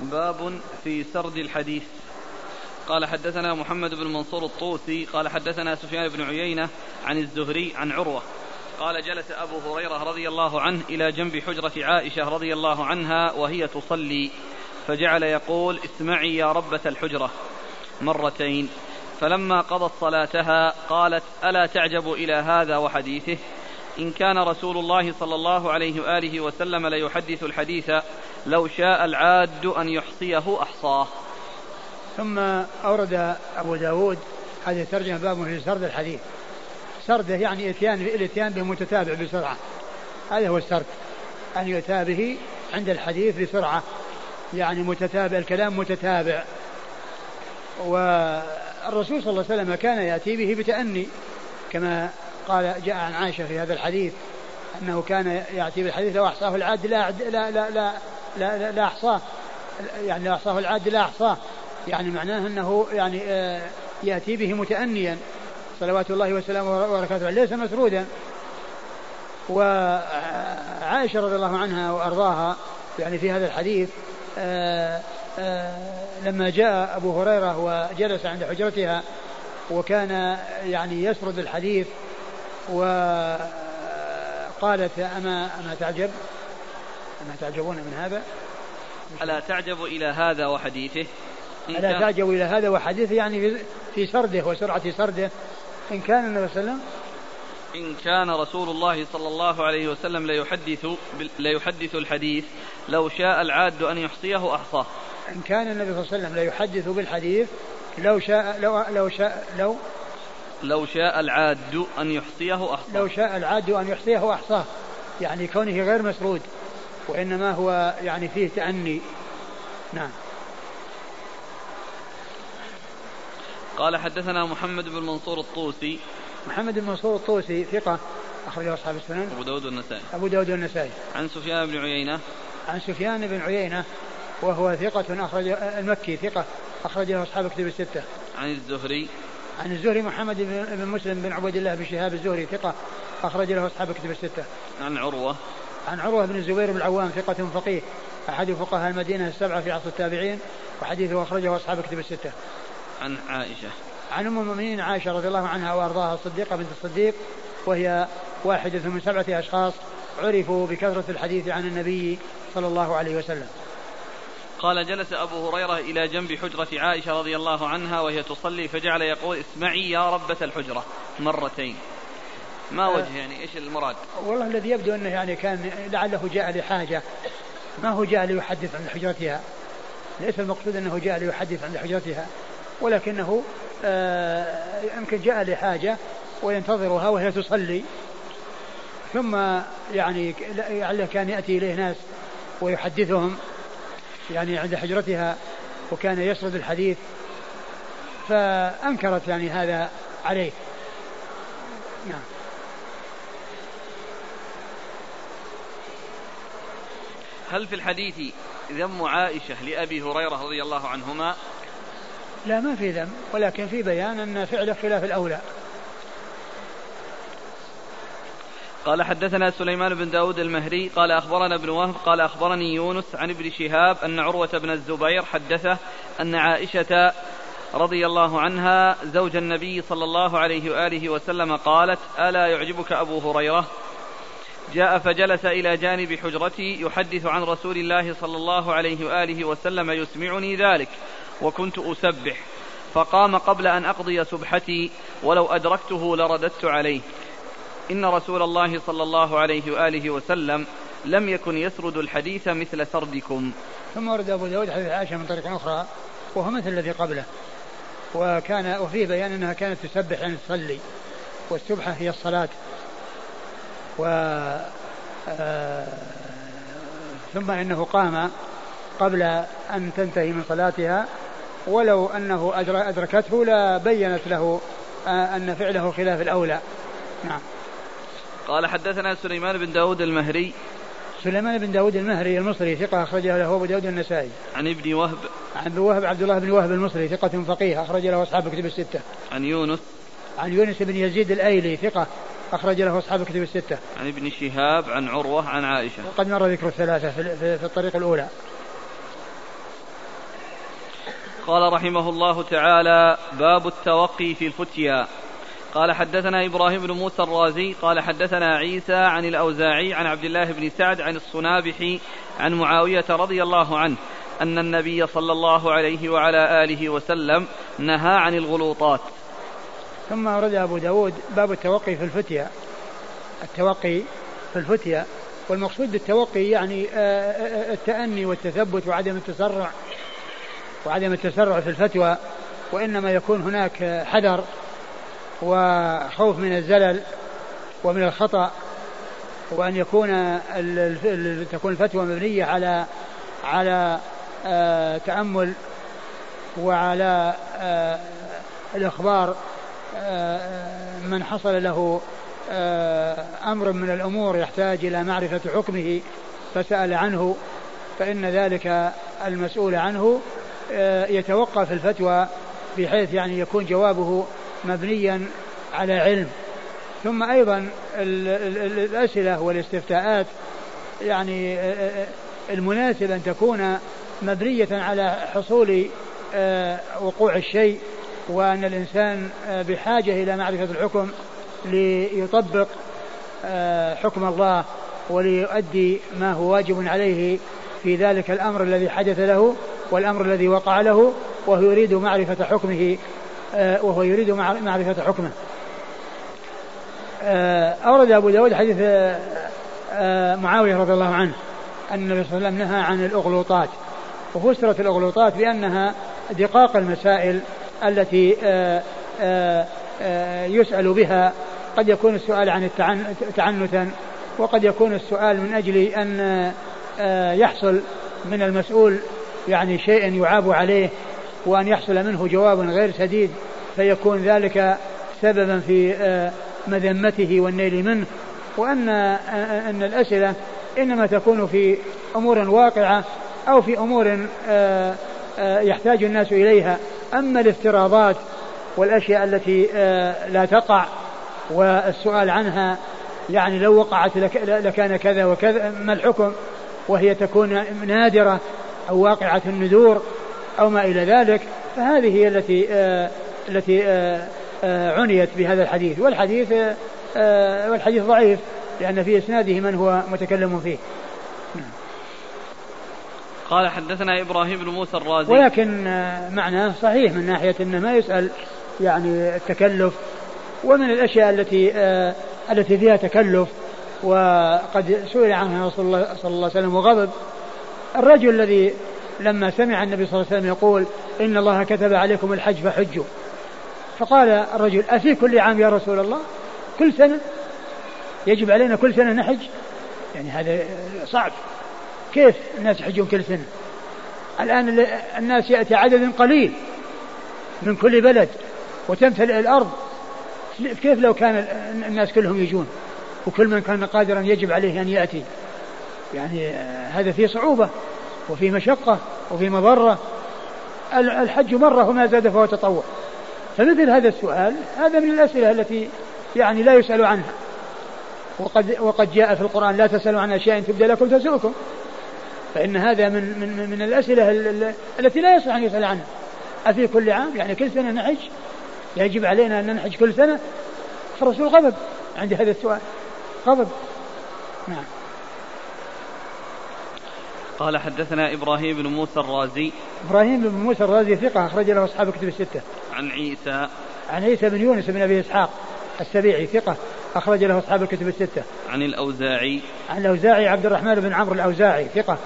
باب في سرد الحديث. قال حدثنا محمد بن منصور الطوسي قال حدثنا سفيان بن عيينة عن الزهري عن عروة. قال جلس أبو هريرة رضي الله عنه إلى جنب حجرة عائشة رضي الله عنها وهي تصلي فجعل يقول اسمعي يا ربة الحجرة. مرتين. فلما قضت صلاتها قالت ألا تعجب إلى هذا وحديثه؟ إن كان رسول الله صلى الله عليه وآله وسلم ليحدث الحديث لو شاء العاد أن يحصيه أحصاه. ثم أورد أبو داود هذه الترجمة باب في سرد الحديث. سرده يعني إتيان الإتيان به متتابع بسرعة. هذا هو السرد. أن يؤتى به عند الحديث بسرعة. يعني متتابع الكلام متتابع. والرسول صلى الله عليه وسلم كان يأتي به بتأني كما قال جاء عن عائشة في هذا الحديث أنه كان يأتي بالحديث لو أحصاه العاد لا لا لا لا لا, لا, أحصاه. يعني لو أحصاه العاد لا أحصاه. يعني معناه أنه يعني آه، يأتي به متأنيا. صلوات الله وسلامه وبركاته ليس مسرودا. وعائشة رضي الله عنها وأرضاها يعني في هذا الحديث آه، آه، لما جاء أبو هريرة وجلس عند حجرتها وكان يعني يسرد الحديث وقالت أما أما تعجب؟ أما تعجبون من هذا؟ ألا تعجب إلى هذا وحديثه؟ ألا تعجب إلى هذا وحديثه يعني في سرده وسرعة سرده. إن كان النبي صلى الله عليه وسلم إن كان رسول الله صلى الله عليه وسلم ليحدث ليحدث الحديث لو شاء العاد أن يحصيه أحصاه. إن كان النبي صلى الله عليه وسلم ليحدث بالحديث لو شاء لو لو شاء لو لو شاء العاد أن يحصيه أحصاه. لو شاء العاد أن يحصيه أحصاه يعني كونه غير مسرود وإنما هو يعني فيه تأني. نعم. قال حدثنا محمد بن منصور الطوسي. محمد بن منصور الطوسي ثقة أخرجه أصحاب السنن. أبو داود والنسائي. أبو داود والنسائي. عن سفيان بن عيينة. عن سفيان بن عيينة وهو ثقة أخرج المكي ثقة أخرجه أصحاب كتب الستة. عن الزهري. عن الزهري محمد بن مسلم بن عبد الله بن شهاب الزهري ثقة. أخرج له أصحاب كتب الستة. عن عروة. عن عروة بن الزبير بن العوام ثقة فقيه. أحد فقهاء المدينة السبعة في عصر التابعين وحديثه أخرجه أصحاب كتب الستة. عن عائشة. عن أم المؤمنين عائشة رضي الله عنها وأرضاها الصديقة بنت الصديق وهي واحدة من سبعة أشخاص عرفوا بكثرة الحديث عن النبي صلى الله عليه وسلم. قال جلس أبو هريرة إلى جنب حجرة عائشة رضي الله عنها وهي تصلي فجعل يقول اسمعي يا ربة الحجرة. مرتين. ما آه. وجه يعني إيش المراد؟ والله الذي يبدو أنه يعني كان لعله جاء لحاجة. ما هو جاء ليحدث عن حجرتها؟ ليس المقصود أنه جاء ليحدث عن حجرتها ولكنه آه، يمكن جاء لحاجة وينتظرها وهي تصلي. ثم يعني لعله كان يأتي إليه ناس ويحدثهم. يعني عند حجرتها وكان يسرد الحديث فأنكرت يعني هذا عليه. نعم. هل في الحديث ذم عائشة لأبي هريرة رضي الله عنهما؟ لا ما في ذم ولكن في بيان أن فعله خلاف الأولى. قال حدثنا سليمان بن داود المهري قال أخبرنا ابن وهب قال أخبرني يونس عن ابن شهاب أن عروة بن الزبير حدثه أن عائشة رضي الله عنها زوج النبي صلى الله عليه وآله وسلم قالت ألا يعجبك أبو هريرة؟ جاء فجلس إلى جانب حجرتي يحدث عن رسول الله صلى الله عليه وآله وسلم يسمعني ذلك وكنت أسبح فقام قبل أن أقضي سبحتي ولو أدركته لرددت عليه. إن رسول الله صلى الله عليه وآله وسلم لم يكن يسرد الحديث مثل سردكم. ثم ورد أبو داود حديث عائشة من طريق أخرى وهو مثل الذي قبله وكان وفيه بيان أنها كانت تسبح يعني تصلي والسبحة هي الصلاة و آه ثم إنه قام قبل أن تنتهي من صلاتها ولو أنه أدركته لبينت له آه، أن فعله خلاف الأولى. نعم. قال حدثنا سليمان بن داود المهري. سليمان بن داود المهري المصري ثقة أخرجه له أبو داود النسائي. عن ابن وهب. عن ابن وهب عبد الله بن وهب المصري ثقة فقيه أخرج له أصحاب كتب الستة. عن يونس. عن يونس بن يزيد الأيلي ثقة أخرج له أصحاب كتب الستة. عن ابن شهاب عن عروة عن عائشة. وقد مر ذكر الثلاثة في, في, في الطريق الأولى. قال رحمه الله تعالى باب التوقي في الفتيا. قال حدثنا إبراهيم بن موسى الرازي قال حدثنا عيسى عن الأوزاعي عن عبد الله بن سعد عن الصنابحي عن معاوية رضي الله عنه أن النبي صلى الله عليه وعلى آله وسلم نهى عن الغلوطات. ثم ورد أبو داود باب التوقي في الفتيا التوقي في الفتيا والمقصود بالتوقي يعني آه، آه، التأني والتثبت وعدم التسرع. وعدم التسرع في الفتوى. وإنما يكون هناك حذر. وخوف من الزلل ومن الخطأ وأن يكون تكون الفتوى مبنية على على آه، تأمل وعلى آه، الإخبار آه، من حصل له أمر من الأمور يحتاج إلى معرفة حكمه فسأل عنه فإن ذلك المسؤول عنه يتوقف الفتوى بحيث يعني يكون جوابه مبنيا على علم. ثم أيضا الأسئلة والاستفتاءات يعني المناسب أن تكون مبنية على حصول آه، وقوع الشيء وأن الإنسان آه، بحاجة إلى معرفة الحكم ليطبق آه، حكم الله وليؤدي ما هو واجب عليه في ذلك الأمر الذي حدث له والأمر الذي وقع له وهو يريد معرفة حكمه وهو يريد معرفة حكمه. أورد أبو داود حديث معاوية رضي الله عنه أن النبي صلى الله عليه وسلم نهى عن الأغلوطات وفسرت الأغلوطات بأنها دقاق المسائل التي يسأل بها. قد يكون السؤال عن تعنتا وقد يكون السؤال من أجل أن يحصل من المسؤول يعني شيء يعاب عليه. وأن يحصل منه جواب غير سديد فيكون ذلك سببا في مذمته والنيل منه. وأن أن الأسئلة إنما تكون في أمور واقعة أو في أمور آه، آه، يحتاج الناس إليها. أما الافتراضات والأشياء التي آه، لا تقع والسؤال عنها يعني لو وقعت لكان كذا وكذا ما الحكم؟ وهي تكون نادرة أو واقعة الندور أو ما إلى ذلك فهذه هي التي التي عنيت بهذا الحديث. والحديث والحديث ضعيف لأن في إسناده من هو متكلم فيه. قال حدثنا إبراهيم بن موسى الرازي. ولكن معناه صحيح من ناحية أنه ما يسأل يعني التكلف. ومن الأشياء التي آه التي فيها تكلف وقد سئل عنها رسول الله صلى الله عليه وسلم وغضب الرجل الذي لما سمع النبي صلى الله عليه وسلم يقول إن الله كتب عليكم الحج فحجوا. فقال الرجل أفي كل عام يا رسول الله؟ كل سنة؟ يجب علينا كل سنة نحج؟ يعني هذا صعب. كيف الناس يحجون كل سنة؟ الآن الناس يأتي عدد قليل من كل بلد وتمتلئ الأرض. كيف لو كان الناس كلهم يجون وكل من كان قادرا يجب عليه أن يأتي؟ يعني هذا فيه صعوبة. وفي مشقة وفي مضرة. الحج مرة وما زاد فهو تطوع. فمثل هذا السؤال هذا من الأسئلة التي يعني لا يسأل عنها. وقد وقد جاء في القرآن لا تسألوا عن أشياء تبدأ لكم تسؤكم. فإن هذا من من من الأسئلة التي لا يصح أن يسأل عنها. أفي كل عام يعني كل سنة نحج يجب علينا أن نحج كل سنة. فالرسول غضب عند هذا السؤال. غضب. نعم. قال حدثنا إبراهيم بن موسى الرازي إبراهيم بن موسى الرازي ثقة أخرج له أصحاب كتب الستة عن عيسى عن عيسى بن يونس بن أبي إسحاق السبيعي ثقة أخرج له أصحاب الكتب الستة. عن الأوزاعي. عن الأوزاعي عبد الرحمن بن عمرو الأوزاعي ثقة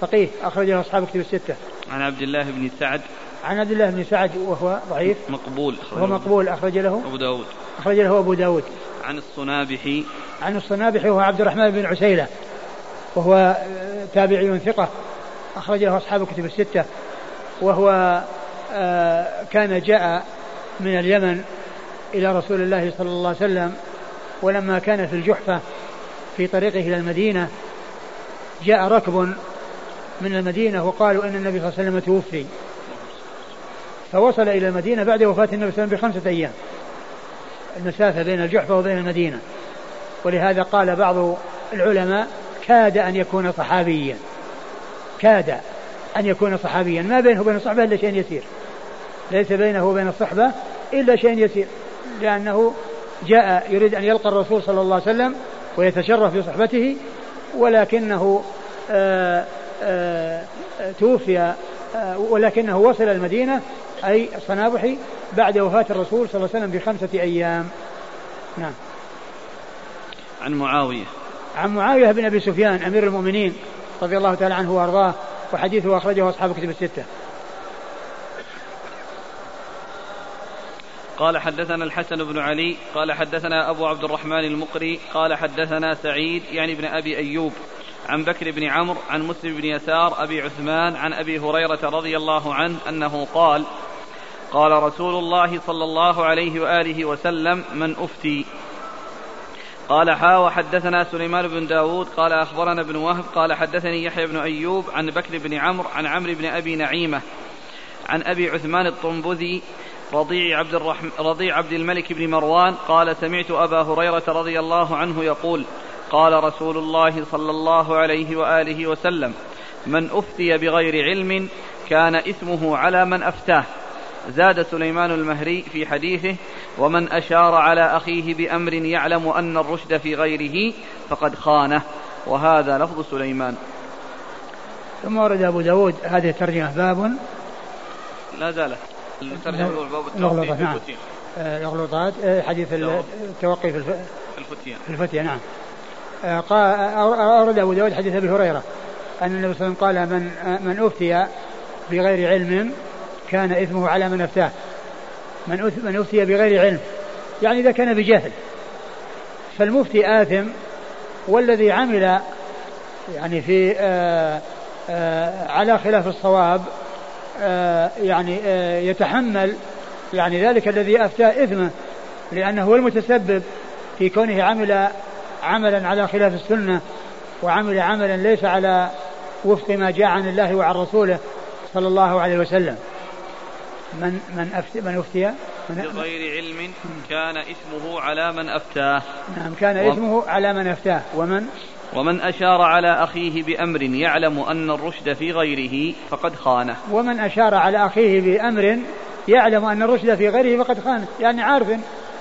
فقيه أخرج له أصحاب الكتب الستة. عن عبد الله بن سعد. عن عبد الله بن سعد وهو ضعيف. مقبول. وهو مقبول أخرج له. أبو داود. أخرج له أبو داود. عن الصنابحي. عن الصنابحي وهو عبد الرحمن بن عسيلة وهو تابعي ثقة أخرج له أصحاب الكتب الستة. وهو آه، كان جاء من اليمن إلى رسول الله صلى الله عليه وسلم ولما كان في الجحفة في طريقه إلى المدينة جاء ركب من المدينة وقالوا أن النبي صلى الله عليه وسلم توفي. فوصل إلى المدينة بعد وفاة النبي صلى الله عليه وسلم بخمسة أيام. المسافة بين الجحفة وبين المدينة. ولهذا قال بعض العلماء كاد أن يكون صحابيا. كاد أن يكون صحابيا. ما بينه وبين الصحبة إلا شيء يسير. ليس بينه وبين الصحبة إلا شيء يسير. لأنه جاء يريد أن يلقى الرسول صلى الله عليه وسلم ويتشرف بصحبته ولكنه آآ آآ توفي ولكنه وصل المدينة أي الصنابحي بعد وفاة الرسول صلى الله عليه وسلم بخمسة أيام. نعم. عن معاوية. عن معاوية بن أبي سفيان أمير المؤمنين رضي الله تعالى عنه وأرضاه وحديثه أخرجه أصحاب كتب الستة. قال حدثنا الحسن بن علي قال حدثنا أبو عبد الرحمن المقري قال حدثنا سعيد يعني ابن أبي أيوب عن بكر بن عمرو عن مسلم بن يسار أبي عثمان عن أبي هريرة رضي الله عنه أنه قال قال رسول الله صلى الله عليه وآله وسلم من أفتي قال حا وحدثنا سليمان بن داود قال أخبرنا ابن وهب قال حدثني يحيى بن أيوب عن بكر بن عمرو عن عمرو بن أبي نعيمة عن أبي عثمان الطنبذي رضيع عبد, الرحم رضيع عبد الملك بن مروان قال سمعت أبا هريرة رضي الله عنه يقول قال رسول الله صلى الله عليه وآله وسلم من أفتي بغير علم كان إثمه على من أفتاه. زاد سليمان المهري في حديثه ومن أشار على أخيه بأمر يعلم أن الرشد في غيره فقد خانه. وهذا لفظ سليمان. ثم ورد أبو داود هذه الترجمة باب. لا زالت. الترجمة باب التوقي في نعم. الأغلوطات آه، حديث التوقي في الفتية في الفتية نعم. آه، أورد أبو داود حديث أبي هريرة أن النبي صلى الله عليه وسلم قال من آه، من أفتي بغير علم كان إثمه على من أفتاه. من من أفتي بغير علم. يعني إذا كان بجهل. فالمفتي آثم والذي عمل يعني في آآ آآ على خلاف الصواب يعني يتحمل يعني ذلك الذي أفتى إثمه لأنه هو المتسبب في كونه عمل عملا على خلاف السنة وعمل عملا ليس على وفق ما جاء عن الله وعن رسوله صلى الله عليه وسلم. من من أفتي من أفتي؟ من بغير علم كان اسمه على من أفتاه. نعم كان اسمه على من أفتاه. ومن؟ ومن أشار على أخيه بأمر يعلم أن الرشد في غيره فقد خانه. ومن أشار على أخيه بأمر يعلم أن الرشد في غيره فقد خانه. يعني عارف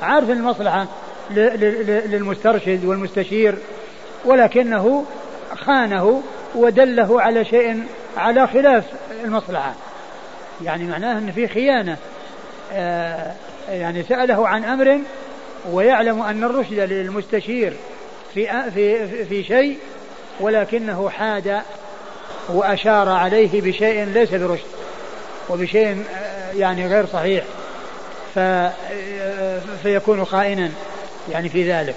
عارف المصلحة للمسترشد والمستشير ولكنه خانه ودله على شيء على خلاف المصلحة. يعني معناه أن في خيانة. آه يعني سأله عن أمر ويعلم أن الرشد للمستشير في في في شيء ولكنه حاد وأشار عليه بشيء ليس برشد وبشيء آه، يعني غير صحيح. آه، فيكون خائنا يعني في ذلك.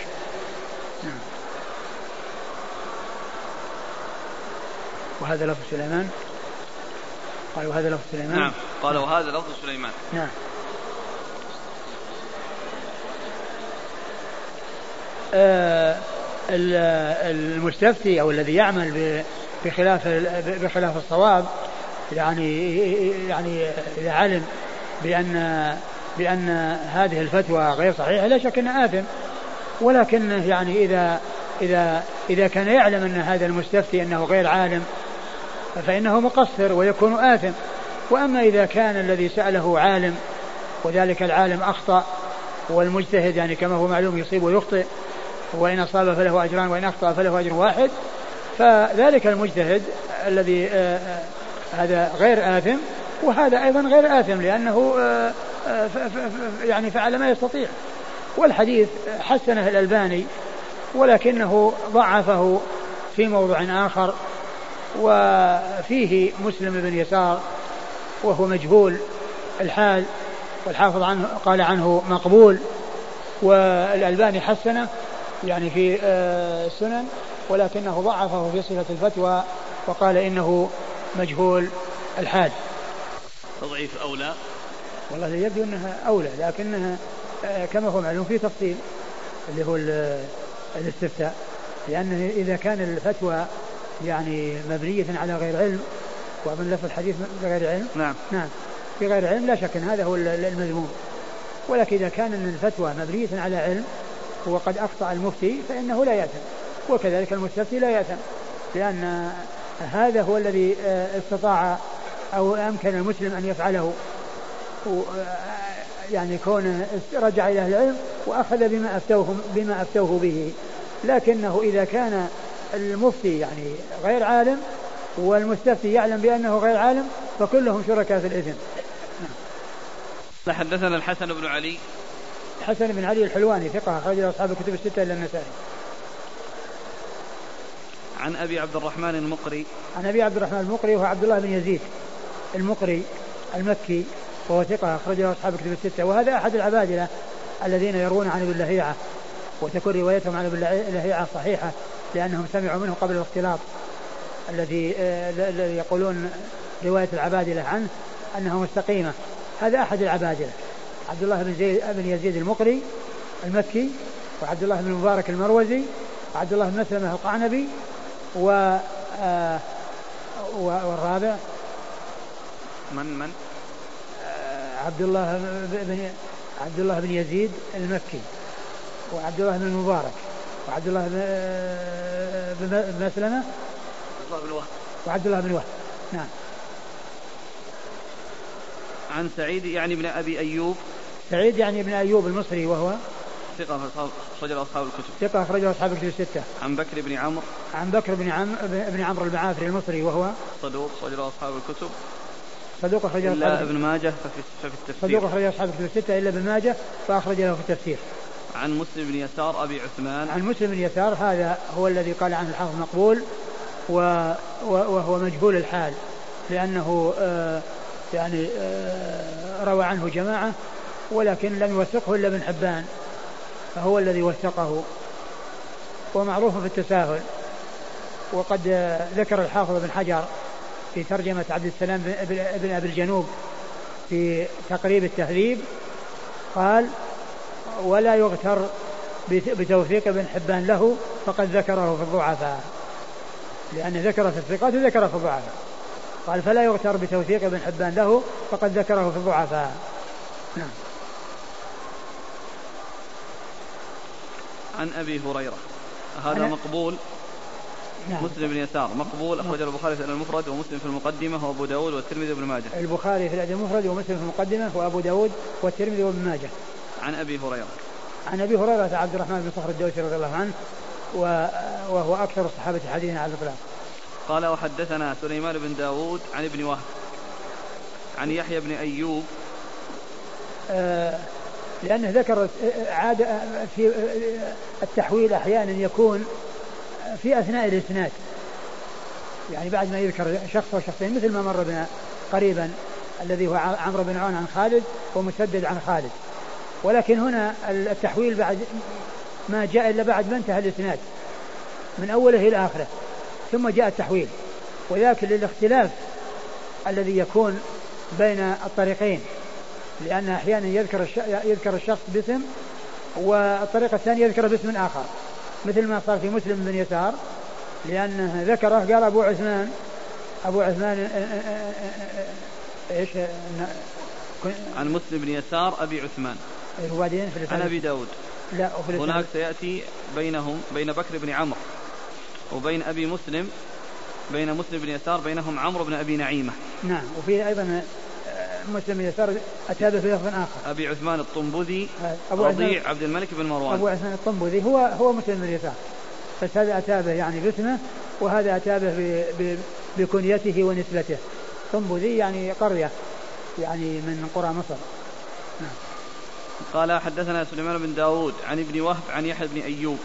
نعم. وهذا لفظ سليمان. قال وهذا لفظ سليمان. نعم قال وهذا لفظ سليمان. نعم. آه المستفتي أو الذي يعمل بخلاف بخلاف الصواب يعني يعني إذا علم بان بأن هذه الفتوى غير صحيحة لا شك أنه آثم. ولكنه يعني اذا اذا إذا كان يعلم أن هذا المستفتي أنه غير عالم فإنه مقصر ويكون آثم. وأما إذا كان الذي سأله عالم وذلك العالم أخطأ والمجتهد يعني كما هو معلوم يصيب ويخطئ وإن أصاب فله أجران وإن أخطأ فله أجر واحد فذلك المجتهد الذي آه، آه، هذا غير آثم وهذا أيضا غير آثم لأنه آه، يعني فعل ما يستطيع. والحديث حسنه الألباني ولكنه ضعفه في موضع آخر. وفيه مسلم بن يسار وهو مجهول الحال والحافظ عنه قال عنه مقبول والألباني حسنه يعني في آه، السنن ولكنه ضعفه في صفة الفتوى وقال إنه مجهول الحال. تضعيف أولى؟ والله يبدو أنها أولى لكنها آه، كما هو معلوم في تفصيل اللي هو الاستفتاء لأنه إذا كان الفتوى يعني مبنية على غير علم ومن لفظ الحديث بغير علم. نعم. نعم. بغير علم لا شك أن هذا هو المذموم. ولكن إذا كان الفتوى مبنية على علم وقد أخطأ المفتي فإنه لا يأثم. وكذلك المستفتي لا يأثم. لأن هذا هو الذي آه، استطاع أو أمكن المسلم أن يفعله. يعني كونه رجع إلى أهل العلم وأخذ بما أفتوهم بما أفتوه به. لكنه إذا كان المفتي يعني غير عالم والمستفتي يعلم بأنه غير عالم فكلهم شركاء في الإثم. حدثنا الحسن بن علي. الحسن بن علي الحلواني ثقة أخرج أصحاب الكتب الستة إلا النسائي. عن أبي عبد الرحمن المقري. عن أبي عبد الرحمن المقري وهو عبد الله بن يزيد المقري المكي وهو ثقة أخرجه أصحاب الكتب الستة. وهذا أحد العبادلة الذين يروون عن ابن لهيعة وتكون روايتهم عن ابن لهيعة صحيحة. لأنهم سمعوا منه قبل الاختلاط الذي آه، الذي يقولون رواية العبادلة عنه أنها مستقيمة. هذا أحد العبادلة عبد الله بن زيد بن يزيد المقري المكي وعبد الله بن مبارك المروزي وعبد الله بن مسلمة القعنبي و آه، والرابع. من من؟ آه، عبد الله بن عبد الله بن يزيد المكي وعبد الله بن المبارك وعبد الله بن مسلمة عبد الله بن وهب وعبد الله بن وهب نعم عن سعيد يعني ابن أبي أيوب سعيد يعني ابن أيوب المصري وهو ثقة أخرجه أصحاب الكتب. ثقة أخرجه أصحاب الكتب الستة. عن بكر بن عمرو. عن بكر بن عمرو بن عمرو المعافري المصري وهو صدوق أخرجه أصحاب الكتب. صدوق أخرجه إلا ابن ماجه ففي, ففي التفسير. صدوق أخرجه أصحاب الكتب الستة إلا ابن ماجه فأخرج له في التفسير. عن مسلم بن يسار أبي عثمان. عن مسلم بن يسار هذا هو الذي قال عنه الحافظ مقبول وهو مجهول الحال لأنه آه يعني آه روى عنه جماعة ولكن لم يوثقه إلا ابن حبان فهو الذي وثقه ومعروف في التساهل وقد ذكر الحافظ بن حجر في ترجمة عبد السلام بن أبي الجنوب في تقريب التهذيب قال ولا يغتر بتوثيق ابن حبان له فقد ذكره في الضعفاء. لأن ذكر في الثقات وذكر في الضعفاء. قال فلا يغتر بتوثيق ابن حبان له فقد ذكره في الضعفاء. نعم. عن أبي هريرة. هذا مقبول. نعم. مسلم بن يسار. مقبول. أخرج البخاري في المفرد ومسلم في المقدمة وأبو داود والترمذي وابن ماجه. البخاري في الأدب المفرد ومسلم في المقدمة وأبو داود والترمذي وابن ماجه. عن أبي هريرة. عن أبي هريرة عبد الرحمن بن صخر الدوسي رضي الله عنه وهو أكثر الصحابة حديثا على الإطلاق. قال وحدثنا سليمان بن داود عن ابن وهب عن يحيى بن أيوب. آه لأنه ذكر عاد في التحويل أحيانا يكون في أثناء الإسناد. يعني بعد ما يذكر شخص أو شخصين مثل ما مر بنا قريبا الذي هو عمرو بن عون عن خالد ومسدد عن خالد. ولكن هنا التحويل بعد ما جاء إلا بعد ما انتهى الإسناد من أوله إلى آخره ثم جاء التحويل وذاك للاختلاف الذي يكون بين الطريقين لأن أحيانا يذكر يذكر الشخص باسم والطريقة الثانية يذكر باسم آخر مثل ما صار في مسلم بن يسار لأنه ذكره قال أبو عثمان أبو عثمان إيش عن مسلم بن يسار أبي عثمان وبعدين في عن أبي داود. لا وفي هناك سيأتي بينهم بين بكر بن عمرو وبين أبي مسلم بين مسلم بن يسار بينهم عمرو بن أبي نعيمة. نعم وفي أيضا مسلم يسار أتى به في لفظ آخر. أبي عثمان الطنبذي أبو رضيع عبد الملك بن مروان. أبو عثمان الطنبذي هو هو مسلم بن يسار. بس هذا أتى به يعني باسمه وهذا أتى به بكنيته ونسبته. طنبذي يعني قرية يعني من قرى مصر. نعم. قال حدثنا سليمان بن داود عن ابن وهب عن يحيى بن أيوب.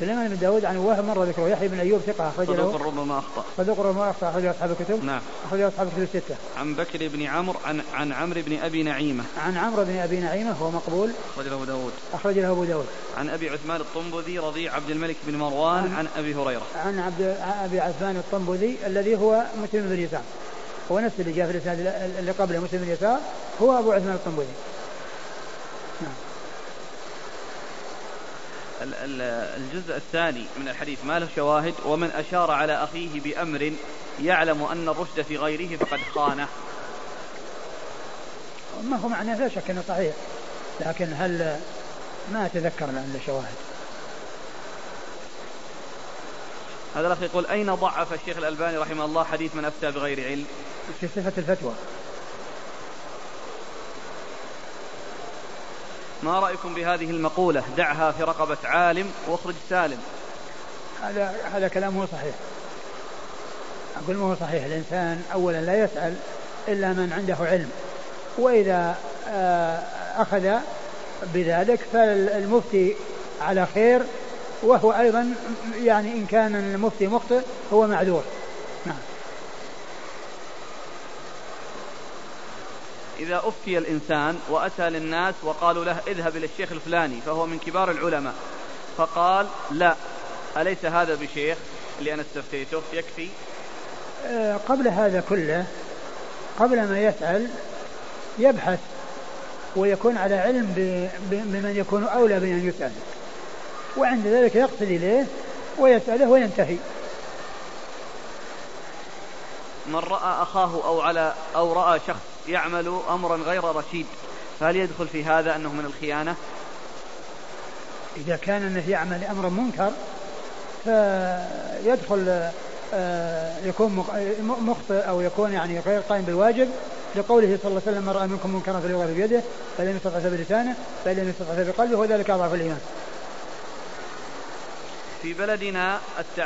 سليمان بن داود عن وهب مر ذكره يحيى بن أيوب ثقة اخرج له صدوق ربما أخطأ. صدوق ربما أخطأ اخرج أصحاب الكتب. نعم. اخرج أصحاب الكتب الستة. عن بكر بن عمرو عن عن عمرو بن أبي نعيمة. عن عمرو بن أبي نعيمة هو مقبول. اخرج له أبو داود. اخرج له أبو داود. عن أبي عثمان الطنبذي رضيع عبد الملك بن مروان عن, عن أبي هريرة. عن عبد أبي عثمان الطنبذي الذي هو مسلم بن يسار. هو نفس اللي جاء في الإسناد اللي قبله مسلم بن يسار. هو أبو عثمان الطنبذي. الجزء الثاني من الحديث ما له شواهد ومن أشار على أخيه بأمر يعلم أن الرشد في غيره فقد خانه. ما هو معناه لا شك أنه صحيح لكن هل ما أتذكر لأن شواهد؟ هذا الأخ يقول أين ضعف الشيخ الألباني رحمه الله حديث من أفتى بغير علم؟ في صفة الفتوى. ما رأيكم بهذه المقولة؟ دعها في رقبة عالم واخرج سالم. هذا هذا كلام مو صحيح. أقول ما هو صحيح. الإنسان أولا لا يسأل إلا من عنده علم. وإذا آه، أخذ بذلك فالمفتي على خير وهو أيضا يعني إن كان المفتي مخطئ هو معذور. نعم. إذا أفتي الإنسان وأتى للناس وقالوا له اذهب إلى الشيخ الفلاني فهو من كبار العلماء فقال لا أليس هذا بشيخ اللي أنا استفتيته؟ يكفي؟ آه، قبل هذا كله قبل ما يسأل يبحث ويكون على علم بمن يكون أولى بأن يسأل وعند ذلك يقصد إليه ويسأله وينتهي. من رأى أخاه أو على أو رأى شخص يعمل أمرا غير رشيد فهل يدخل في هذا أنه من الخيانة؟ إذا كان أنه يعمل أمرا منكر فيدخل آه، يكون مخطئ أو يكون يعني غير قائم بالواجب لقوله صلى الله عليه وسلم من رأى منكم منكرا فليغير بيده فلم يستطع بلسانه فلم يستطع بقلبه وذلك أضعف الإيمان. في بلدنا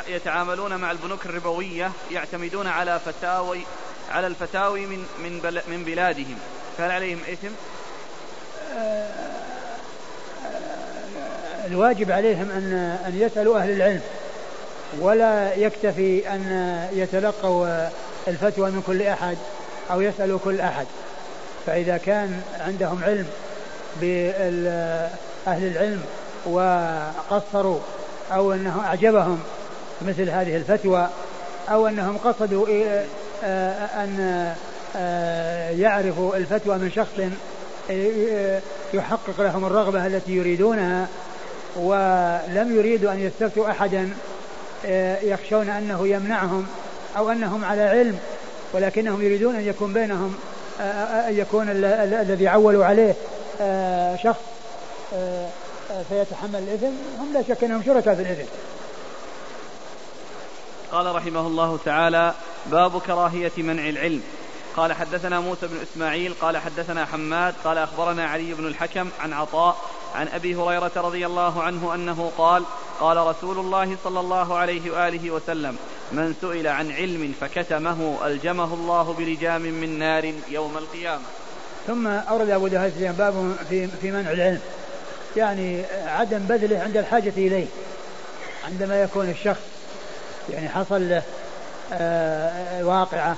يتعاملون مع البنوك الربوية يعتمدون على فتاوي على الفتاوي من من من بلادهم فهل عليهم إثم؟ آه، الواجب عليهم أن أن يسألوا أهل العلم ولا يكتفي أن يتلقوا الفتوى من كل أحد أو يسألوا كل أحد فإذا كان عندهم علم بأهل العلم وقصروا أو أنه أعجبهم مثل هذه الفتوى أو أنهم قصدوا أن يعرفوا الفتوى من شخص يحقق لهم الرغبة التي يريدونها ولم يريدوا أن يستفتوا أحدا يخشون أنه يمنعهم أو أنهم على علم ولكنهم يريدون أن يكون بينهم أن يكون الذي عولوا عليه شخص فيتحمل الإثم. هم لا شك أنهم شركاء في الإثم. قال رحمه الله تعالى باب كراهية منع العلم. قال حدثنا موسى بن إسماعيل قال حدثنا حماد قال أخبرنا علي بن الحكم عن عطاء عن أبي هريرة رضي الله عنه أنه قال قال رسول الله صلى الله عليه وآله وسلم من سئل عن علم فكتمه ألجمه الله بلجام من نار يوم القيامة. ثم أورد أبو داود باب في, في منع العلم. يعني عدم بذله عند الحاجة إليه عندما يكون الشخص يعني حصل له واقعة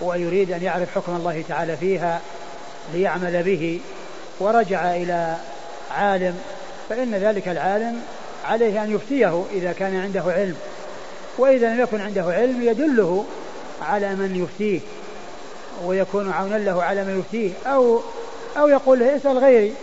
ويريد أن يعرف حكم الله تعالى فيها ليعمل به. ورجع إلى عالم فإن ذلك العالم عليه أن يفتيه إذا كان عنده علم. وإذا لم يكن عنده علم يدله على من يفتيه ويكون عونا له على من يفتيه. أو أو يقول له اسأل غيري.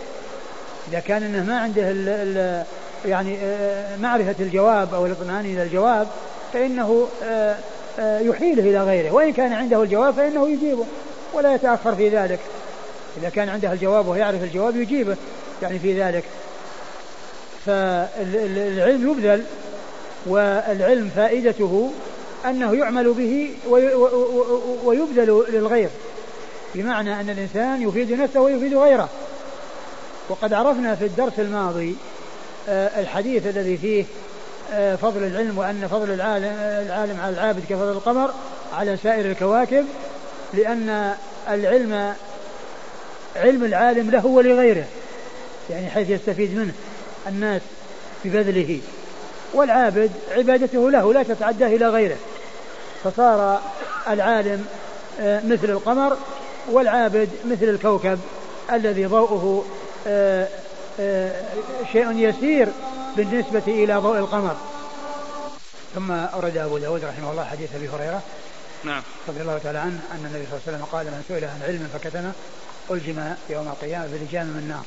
إذا كان أنه ما عنده ال ال يعني آه، معرفة الجواب أو الاطمئنان إلى الجواب فإنه آه، آه، يحيله إلى غيره. وإن كان عنده الجواب فإنه يجيبه ولا يتأخر في ذلك. إذا كان عنده الجواب وهو يعرف الجواب يجيبه يعني في ذلك. فالعلم يبذل والعلم فائدته أنه يعمل به ويبذل للغير. بمعنى أن الإنسان يفيد نفسه ويفيد غيره. وقد عرفنا في الدرس الماضي آه، الحديث الذي فيه آه، فضل العلم وأن فضل العالم, العالم على العابد كفضل القمر على سائر الكواكب لأن العلم علم العالم له ولغيره يعني حيث يستفيد منه الناس ببذله. والعابد عبادته له لا تتعدى إلى غيره. فصار العالم آه، مثل القمر والعابد مثل الكوكب الذي ضوءه آه، آه، شيء يسير بالنسبة إلى ضوء القمر. ثم أورد أبو داود رحمه الله حديث أبي هريرة نعم. رضي الله تعالى عنه أن النبي صلى الله عليه وسلم قال من سئل عن علم فكتمه ألجم يوم القيامة بلجام من نار.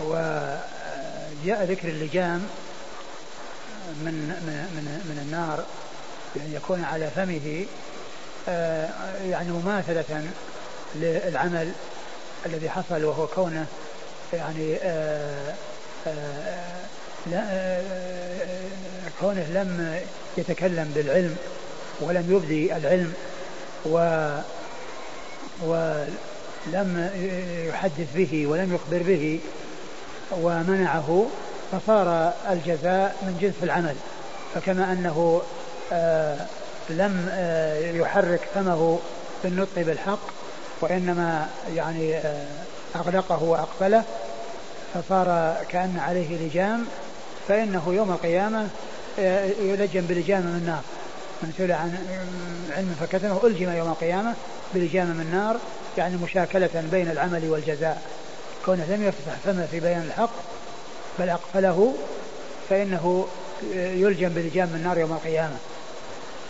وجاء ذكر اللجام من من من, من النار يعني يكون على فمه آه، يعني مماثلة للعمل الذي حصل وهو كونه يعني آه، كونه لم يتكلم بالعلم ولم يبدي العلم و لم يحدث به ولم يخبر به ومنعه فصار الجزاء من جنس العمل. فكما آه لم آه يحرك فمه بالنطق بالحق وإنما يعني آه أغلقه وأقفله فصار كأن عليه لجام فإنه يوم القيامة آه، يلجم بلجام من نار من سئل عن علم فكتمه ألجم يوم القيامة بلجام من نار يعني مشاكلة بين العمل والجزاء. كونه لم يفتح فمه في بيان الحق بل أقفله فإنه يلجم بلجام من نار يوم القيامة.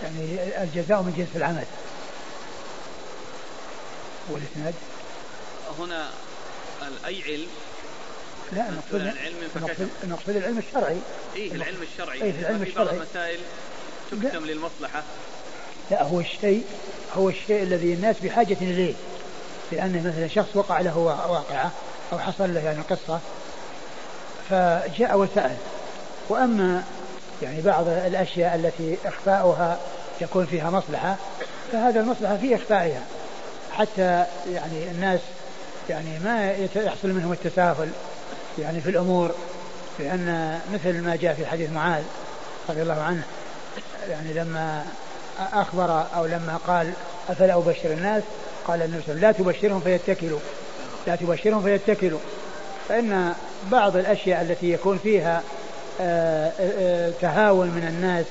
يعني الجزاء من جنس العمل. والإسناد؟ هنا أي علم؟ لا المقصود العلم المقصود العلم الشرعي. إيه العلم الشرعي. إيه العلم الشرعي في بعض المسائل تكتم للمصلحة. لا هو الشيء هو الشيء الذي الناس بحاجة إليه. لأن مثلا شخص وقع له واقعة أو حصل له يعني قصة فجاء وسأل. وأما يعني بعض الأشياء التي إخفاؤها يكون فيها مصلحة فهذا المصلحة في إخفائها. حتى يعني الناس يعني ما يحصل منهم التساهل. يعني في الأمور لأن مثل ما جاء في حديث معاذ رضي الله عنه يعني لما أخبر أو لما قال أفلا أبشر الناس؟ قال النبي صلى الله عليه وسلم لا تبشرهم فيتكلوا لا تبشرهم فيتكلوا. فإن بعض الأشياء التي يكون فيها آه، آه، آه، تهاون من الناس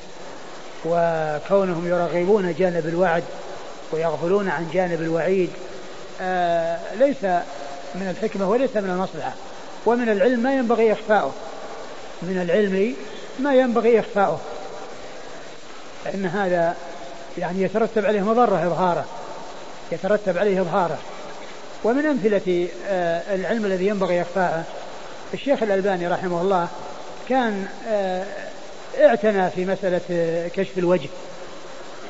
وكونهم يرغبون جانب الوعد ويغفلون عن جانب الوعيد ليس من الحكمة وليس من المصلحة. ومن العلم ما ينبغي إخفاؤه. من العلم ما ينبغي إخفاؤه. فإن هذا يعني يترتب عليه مضرة إظهاره. يترتب عليه إظهاره. ومن أمثلة آه، العلم الذي ينبغي إخفاءه الشيخ الألباني رحمه الله كان آه، اعتنى في مسألة آه، كشف الوجه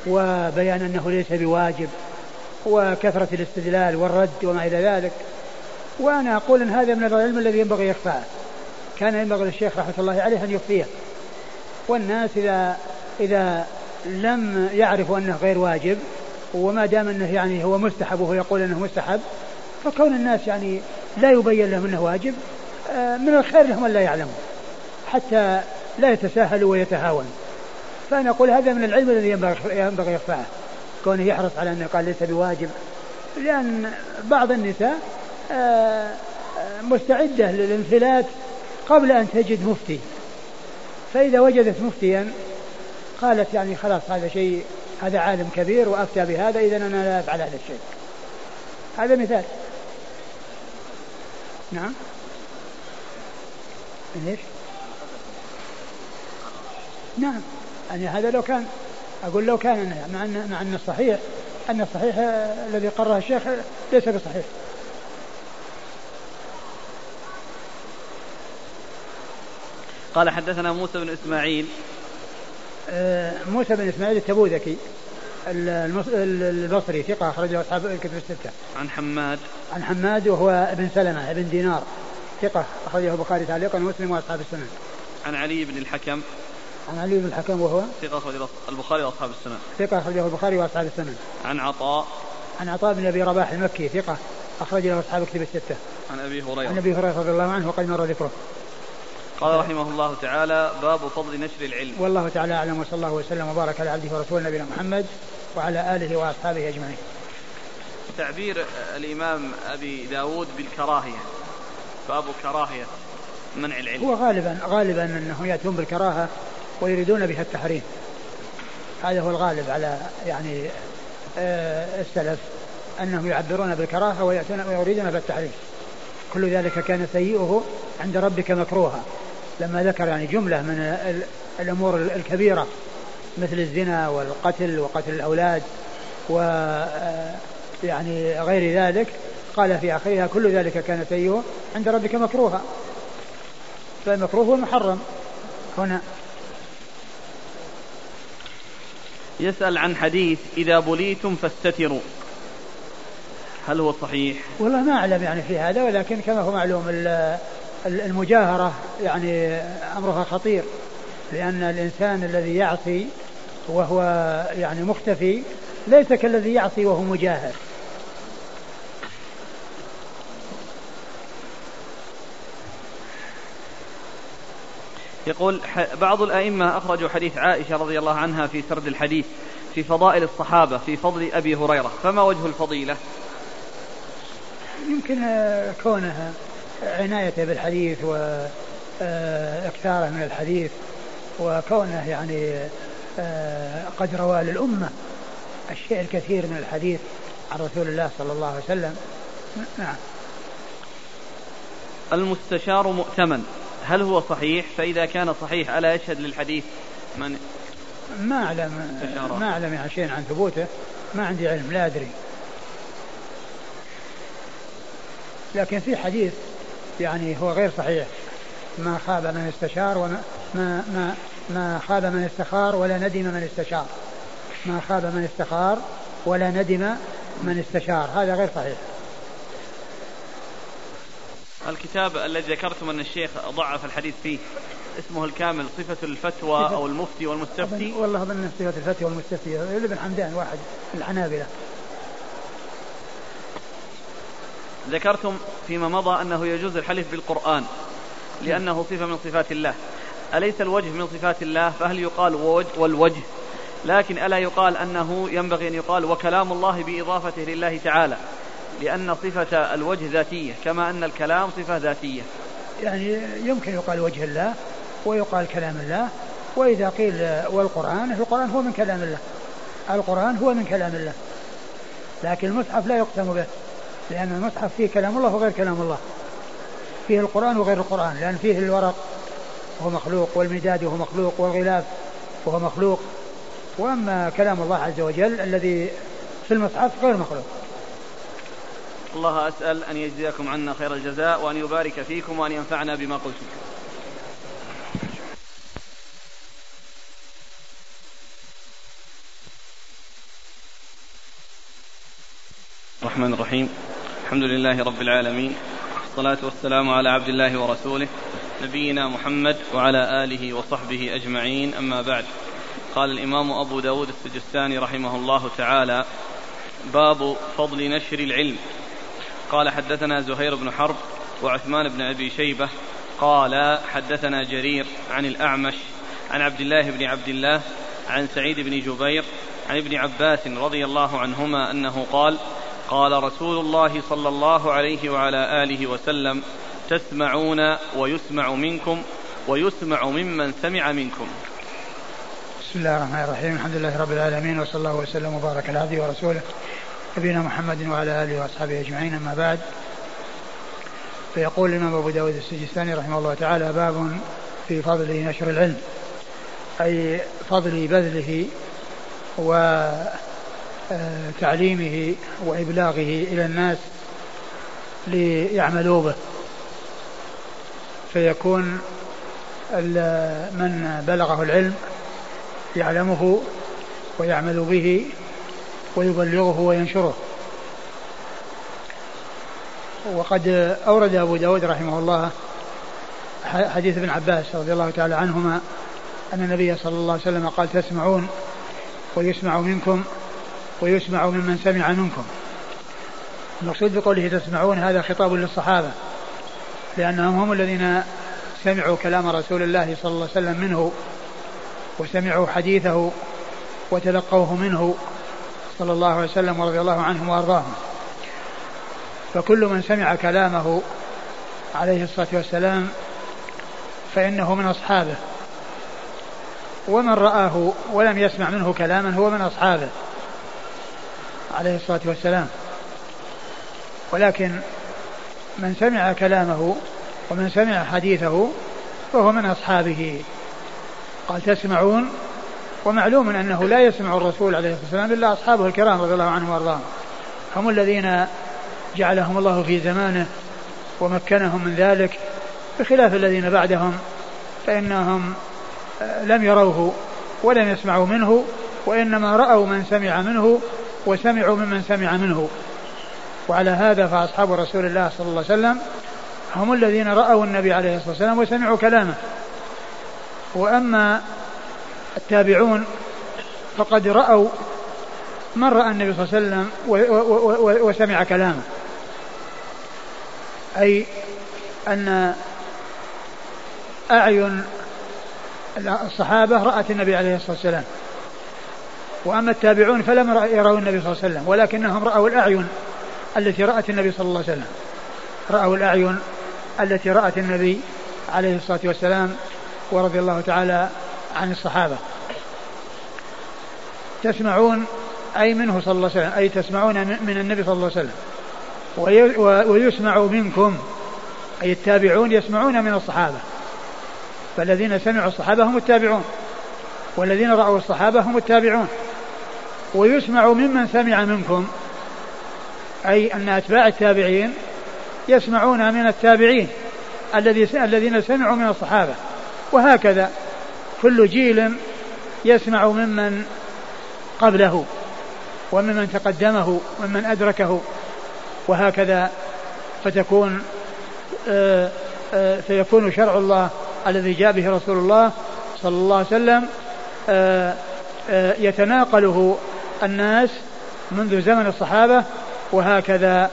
وبيان أنه ليس بواجب وكثرة الاستدلال والرد وما إلى ذلك. وأنا أقول أن هذا من العلم الذي ينبغي إخفاءه كان ينبغي للشيخ رحمة الله عليه أن يخفيه. والناس إذا إذا لم يعرفوا أنه غير واجب وما دام أنه يعني هو مستحب وهو يقول أنه مستحب فكون الناس يعني لا يبين لهم أنه واجب آه، من الخير لهم أن لا يعلموا حتى لا يتساهلوا ويتهاونوا. فأنا أقول هذا من العلم الذي ينبغي إخفاءه كونه يحرص على أنه قال ليس بواجب لأن بعض النساء مستعدة للانفلات قبل أن تجد مفتي. فإذا وجدت مفتيا قالت يعني خلاص هذا شيء هذا عالم كبير وأفتى بهذا إذا أنا لا أفعل هذا الشيء. هذا مثال. نعم. ليش؟ نعم. يعني هذا لو كان أقول لو كان مع أن مع أن الصحيح أن الصحيح الذي قرره الشيخ ليس بصحيح. قال حدثنا موسى بن إسماعيل آه، موسى بن إسماعيل التبوذكي البصري ثقة أخرج له أصحاب الكتب الستة. عن حماد. عن حماد وهو ابن سلمة ابن دينار ثقة أخرجه البخاري تعليقا ومسلم وأصحاب السنن. عن علي بن الحكم. عن علي بن الحكم وهو ثقة أخرجه البخاري وأصحاب السنن. ثقة أخرجه البخاري وأصحاب السنن. عن عطاء. عن عطاء بن أبي رباح المكي ثقة أخرج له أصحاب الكتب الستة. عن أبي هريرة. عن أبي هريرة رضي الله عنه وقد مر ذكره. قال رحمه الله تعالى باب فضل نشر العلم. والله تعالى أعلم وصلى الله وسلم وبارك على عبده ورسوله نبينا محمد وعلى آله وأصحابه أجمعين. تعبير الإمام أبي داود بالكراهية باب كراهية منع العلم. هو غالبا غالبا أنهم يأتون بالكراهة ويريدون بها التحريم. هذا هو الغالب على يعني آه، السلف أنهم يعبرون بالكراهة وياتون ويريدون بالتحريم كل ذلك كان سيئه عند ربك مكروها. لما ذكر يعني جملة من الأمور الكبيرة مثل الزنا والقتل وقتل الأولاد و يعني غير ذلك قال في آخرها كل ذلك كان سيئه عند ربك مكروها. فالمكروه هو المحرم. هنا. يسأل عن حديث إذا بليتم فاستتروا. هل هو صحيح؟ والله ما أعلم يعني في هذا ولكن كما هو معلوم المجاهرة يعني أمرها خطير لأن الإنسان الذي يعصي وهو يعني مختفي ليس كالذي يعصي وهو مجاهر. يقول بعض الأئمة أخرجوا حديث عائشة رضي الله عنها في سرد الحديث في فضائل الصحابة في فضل أبي هريرة فما وجه الفضيلة؟ يمكن كونها. عنايته بالحديث وإكثاره آه، من الحديث وكونه يعني آه، قد روى للأمة الشيء الكثير من الحديث عن رسول الله صلى الله عليه وسلم. نعم. المستشار مؤتمن. هل هو صحيح؟ فإذا كان صحيح ألا يشهد للحديث من ما أعلم ما أعلم يعني شيء عن ثبوته. ما عندي علم لا أدري. لكن في حديث يعني هو غير صحيح. ما خاب من استشار وما ما ما ما خاب من استخار ولا ندم من استشار. ما خاب من استخار ولا ندم من استشار. هذا غير صحيح. الكتاب الذي ذكرتم أن الشيخ ضعف الحديث فيه اسمه الكامل صفة الفتوى أو المفتي والمستفتي. والله أظن صفة الفتوى والمستفتي ابن حمدان واحد الحنابلة. ذكرتم فيما مضى أنه يجوز الحلف بالقرآن لأنه صفة من صفات الله. أليس الوجه من صفات الله؟ فهل يقال وجه والوجه؟ لكن ألا يقال أنه ينبغي أن يقال وكلام الله بإضافته لله تعالى لأن صفة الوجه ذاتية كما أن الكلام صفة ذاتية. يعني يمكن يقال وجه الله ويقال كلام الله وإذا قيل والقرآن القرآن هو من كلام الله. القرآن هو من كلام الله. لكن المصحف لا يقسم به. لأن المصحف فيه كلام الله وغير كلام الله. فيه القرآن وغير القرآن لأن فيه الورق وهو مخلوق والمداد وهو مخلوق والغلاف وهو مخلوق. وأما كلام الله عز وجل الذي في المصحف غير مخلوق. الله أسأل أن يجزيكم عنا خير الجزاء وأن يبارك فيكم وأن ينفعنا بما قلتم. الرحمن الرحيم. الحمد لله رب العالمين. والصلاة والسلام على عبد الله ورسوله نبينا محمد وعلى آله وصحبه أجمعين. أما بعد قال الإمام أبو داود السجستاني رحمه الله تعالى باب فضل نشر العلم. قال حدثنا زهير بن حرب وعثمان بن أبي شيبة. قال حدثنا جرير عن الأعمش عن عبد الله بن عبد الله عن سعيد بن جبير عن ابن عباس رضي الله عنهما أنه قال قال رسول الله صلى الله عليه وعلى آله وسلم تسمعون ويسمع منكم ويسمع ممن سمع منكم. بسم الله الرحمن الرحيم. الحمد لله رب العالمين وصلى الله وسلم وبارك على عبده ورسوله نبينا محمد وعلى آله وأصحابه أجمعين أما بعد. فيقول الإمام أبو داود السجستاني رحمه الله تعالى باب في فضل نشر العلم أي فضل بذله وتعليمه وإبلاغه إلى الناس ليعملوا به. فيكون من بلغه العلم يعلمه ويعمل به ويبلغه وينشره. وقد أورد أبو داود رحمه الله حديث ابن عباس رضي الله تعالى عنهما أن النبي صلى الله عليه وسلم قال تسمعون ويسمع منكم ويسمع ممن سمع منكم. المقصود بقوله تسمعون هذا خطاب للصحابة لأنهم هم الذين سمعوا كلام رسول الله صلى الله عليه وسلم منه وسمعوا حديثه وتلقوه منه صلى الله عليه وسلم ورضي الله عنهم وأرضاهم. فكل من سمع كلامه عليه الصلاة والسلام فإنه من أصحابه. ومن رآه ولم يسمع منه كلاما هو من أصحابه. عليه الصلاة والسلام. ولكن من سمع كلامه ومن سمع حديثه فهو من أصحابه. قال تسمعون؟ ومعلوم أنه لا يسمع الرسول عليه الصلاة والسلام إلا أصحابه الكرام رضي الله عنهم وأرضاهم. هم الذين جعلهم الله في زمانه ومكنهم من ذلك بخلاف الذين بعدهم فإنهم آه، لم يروه ولم يسمعوا منه وإنما رأوا من سمع منه وسمعوا ممن سمع منه. وعلى هذا فأصحاب رسول الله صلى الله عليه وسلم هم الذين رأوا النبي عليه الصلاة والسلام وسمعوا كلامه. وأما التابعون فقد رأوا من رأى النبي صلى الله عليه وسلم وسمع كلامه. أي أن أعين الصحابة رأت النبي عليه الصلاة والسلام. وأما التابعون فلم يروا النبي صلى الله عليه وسلم ولكنهم رأوا الأعين التي رأت النبي صلى الله عليه وسلم. رأوا الأعين التي رأت النبي عليه الصلاة والسلام ورضي الله تعالى عن الصحابة. تسمعون أي منه صلى الله عليه وسلم أي تسمعون من النبي صلى الله عليه وسلم. ويسمع منكم أي التابعون يسمعون من الصحابة. فالذين سمعوا الصحابة هم التابعون والذين رأوا الصحابة هم التابعون. ويسمع ممن سمع منكم. أي أن أتباع التابعين يسمعون من التابعين الذي الذين سمعوا من الصحابة. وهكذا كل جيل يسمع ممن قبله وممن تقدمه وممن أدركه. وهكذا فتكون آه، آه، فيكون شرع الله الذي جاء به رسول الله صلى الله عليه وسلم آه، يتناقله الناس منذ زمن الصحابة وهكذا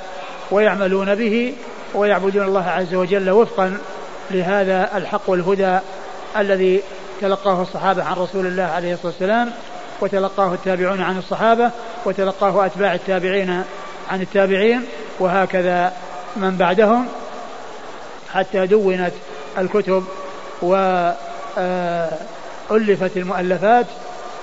ويعملون به ويعبدون الله عز وجل وفقا لهذا الحق والهدى الذي تلقاه الصحابة عن رسول الله عليه الصلاة والسلام وتلقاه التابعون عن الصحابة وتلقاه أتباع التابعين عن التابعين وهكذا من بعدهم حتى دونت الكتب وألفت المؤلفات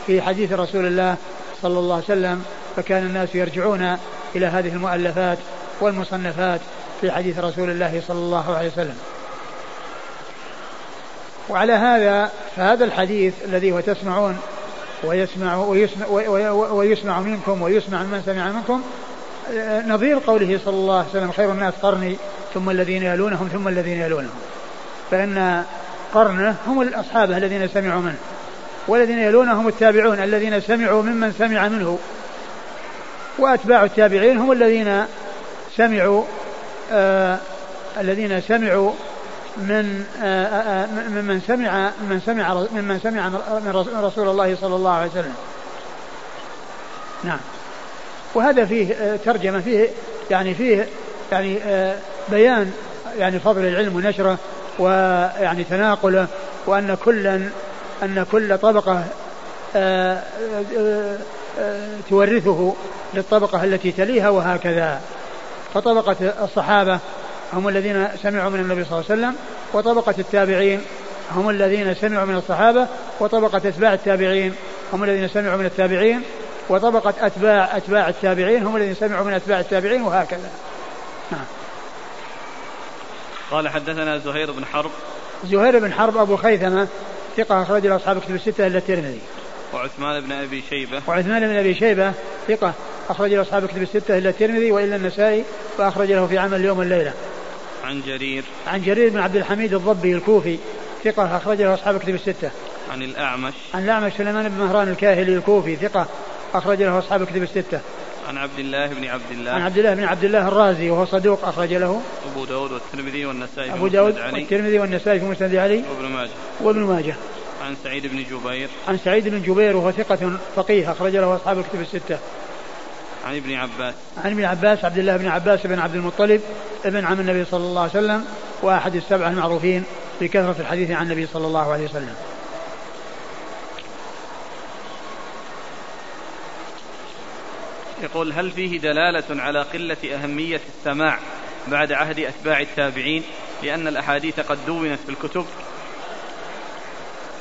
في حديث رسول الله صلى الله عليه وسلم فكان الناس يرجعون إلى هذه المؤلفات والمصنفات في حديث رسول الله صلى الله عليه وسلم. وعلى هذا فهذا الحديث الذي هو تسمعون ويسمع ويسمع, ويسمع منكم ويسمع من سمع منكم نظير قوله صلى الله عليه وسلم خير الناس قرني ثم الذين يلونهم ثم الذين يلونهم. فإن قرنه هم الأصحاب الذين سمعوا منه. والذين يلونهم التابعون الذين سمعوا ممن سمع منه وأتباع التابعين هم الذين سمعوا آه الذين سمعوا من آه آه ممن سمع من سمع ممن سمع من رسول الله صلى الله عليه وسلم. نعم. وهذا فيه آه، ترجمة فيه يعني فيه يعني آه، بيان يعني فضل العلم ونشره ويعني تناقله وأن كلا أن كل طبقة آه، تورثه للطبقة التي تليها وهكذا. فطبقة الصحابة هم الذين سمعوا من النبي صلى الله عليه وسلم وطبقة التابعين هم الذين سمعوا من الصحابة وطبقة أتباع التابعين هم الذين سمعوا من التابعين وطبقة أتباع أتباع التابعين هم الذين سمعوا من أتباع التابعين وهكذا. نعم. قال حدثنا زهير بن حرب. زهير بن حرب أبو خيثمة ثقة أخرج له أصحاب كتب الستة إلا الترمذي. وعثمان بن أبي شيبة. وعثمان بن أبي شيبة ثقة أخرج له أصحاب كتب الستة إلا الترمذي وإلا النسائي وأخرج له في عمل اليوم والليلة عن جرير. عن جرير بن عبد الحميد الضبي الكوفي ثقة أخرج له أصحاب كتب الستة. عن الأعمش. عن الأعمش سليمان بن مهران الكاهلي الكوفي ثقة أخرج له أصحاب كتب الستة. عن عبد الله بن عبد الله. عن عبد الله بن عبد الله الرازي وهو صدوق أخرج له. أبو داود والترمذي والنسائي أبو داود والترمذي والنسائي في مسند علي. وابن ماجه. وابن ماجه. عن سعيد بن جبير. عن سعيد بن جبير وهو ثقة فقيه أخرج له أصحاب الكتب الستة. عن ابن عباس. عن ابن عباس عبد الله بن عباس بن عبد المطلب ابن عم النبي صلى الله عليه وسلم وأحد السبعة المعروفين بكثرة الحديث عن النبي صلى الله عليه وسلم. يقول هل فيه دلالة على قلة أهمية السماع بعد عهد أتباع التابعين لأن الأحاديث قد دونت في الكتب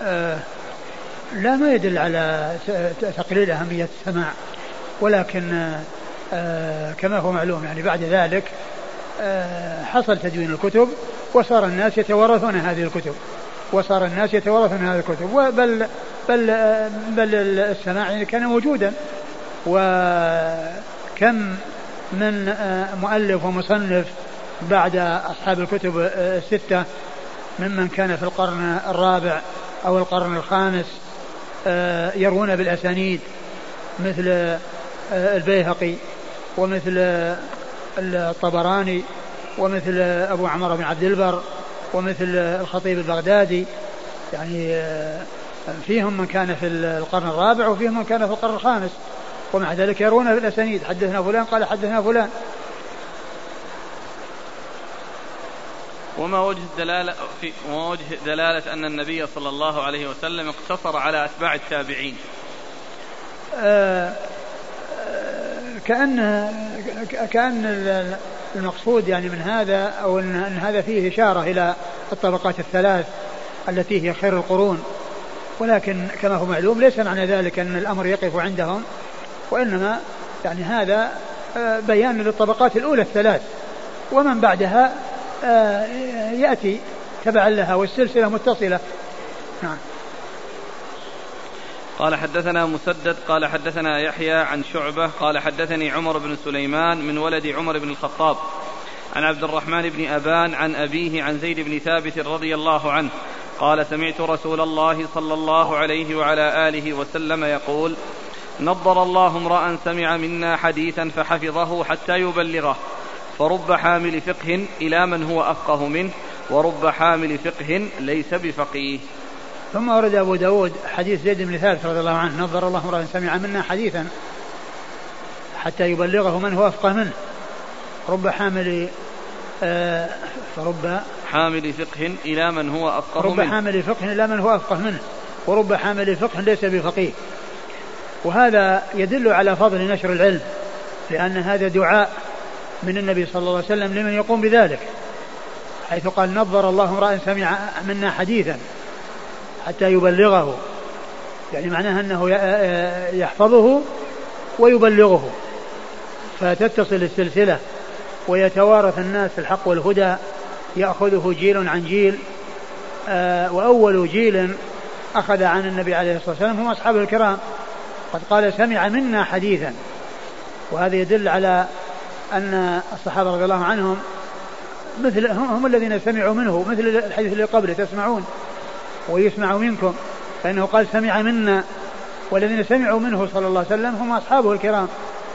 آه لا ما يدل على تقليل أهمية السماع ولكن آه كما هو معلوم يعني بعد ذلك آه حصل تدوين الكتب وصار الناس يتوارثون هذه الكتب وصار الناس يتوارثون هذه الكتب بل بل آه، بل السماع يعني كان موجودا وكم من آه، مؤلف ومصنف بعد أصحاب الكتب آه، الستة ممن كان في القرن الرابع أو القرن الخامس آه، يروون بالأسانيد مثل البيهقي ومثل الطبراني ومثل أبو عمر بن عبد البر ومثل الخطيب البغدادي. يعني فيهم من كان في القرن الرابع وفيهم من كان في القرن الخامس. ومع ذلك يرون بالأسانيد حدثنا فلان قال حدثنا فلان. وما وجه الدلالة في وجه دلالة أن النبي صلى الله عليه وسلم اقتصر على أتباع التابعين. آه كأن كأن المقصود يعني من هذا أو أن هذا فيه إشارة إلى الطبقات الثلاث التي هي خير القرون. ولكن كما هو معلوم ليس معنى ذلك أن الأمر يقف عندهم. وإنما يعني هذا آه، بيان للطبقات الأولى الثلاث. ومن بعدها آه، يأتي تبعا لها والسلسلة متصلة. نعم. قال حدثنا مسدد قال حدثنا يحيى عن شعبة قال حدثني عمر بن سليمان من ولد عمر بن الخطاب. عن عبد الرحمن بن أبان عن أبيه عن زيد بن ثابت رضي الله عنه. قال سمعت رسول الله صلى الله عليه وعلى آله وسلم يقول نضر الله امرأ سمع منا حديثا فحفظه حتى يبلغه. فرب حامل فقه إلى من هو أفقه منه ورب حامل فقه ليس بفقيه. ثم ورد أبو داود حديث زيد بن ثابت رضي الله عنه نظر الله امرأ سمع منا حديثا حتى يبلغه من هو أفقه منه. رب حامل آه فرب حامل فقه إلى من هو أفقه رب منه. حامل فقه إلى من هو أفقه منه ورب حامل فقه ليس بفقيه. وهذا يدل على فضل نشر العلم لأن هذا دعاء من النبي صلى الله عليه وسلم لمن يقوم بذلك حيث قال نظر الله امرأ سمع منا حديثا حتى يبلغه. يعني معناها أنه يحفظه ويبلغه فتتصل السلسلة ويتوارث الناس الحق والهدى يأخذه جيل عن جيل آه، وأول جيل أخذ عن النبي عليه الصلاة والسلام هم أصحابه الكرام. قد قال سمع منا حديثا. وهذا يدل على أن الصحابة رضي الله عنهم مثل هم الذين سمعوا منه مثل الحديث اللي قبله تسمعون ويسمع منكم. فإنه قال سمع منا والذين سمعوا منه صلى الله عليه وسلم هم أصحابه الكرام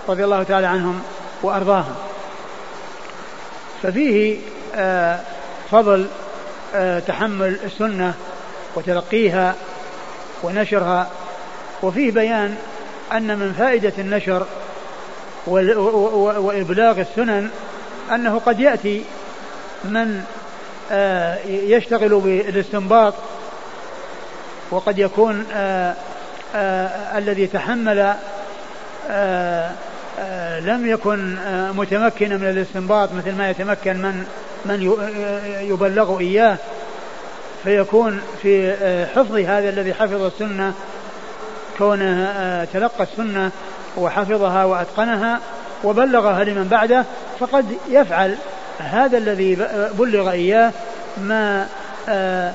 رضي الله تعالى عنهم وأرضاهم. ففيه آه، فضل آه، تحمل السنة وتلقيها ونشرها وفيه بيان أن من فائدة النشر وإبلاغ السنن أنه قد يأتي من آه، يشتغل بالاستنباط وقد يكون الذي تحمل لم يكن متمكنا من الاستنباط مثل ما يتمكن من من يبلغ إياه فيكون في آه، حفظ هذا الذي حفظ السنة كونه آه، تلقى السنة وحفظها وأتقنها وبلغها لمن بعده فقد يفعل هذا الذي بلغ إياه ما آه،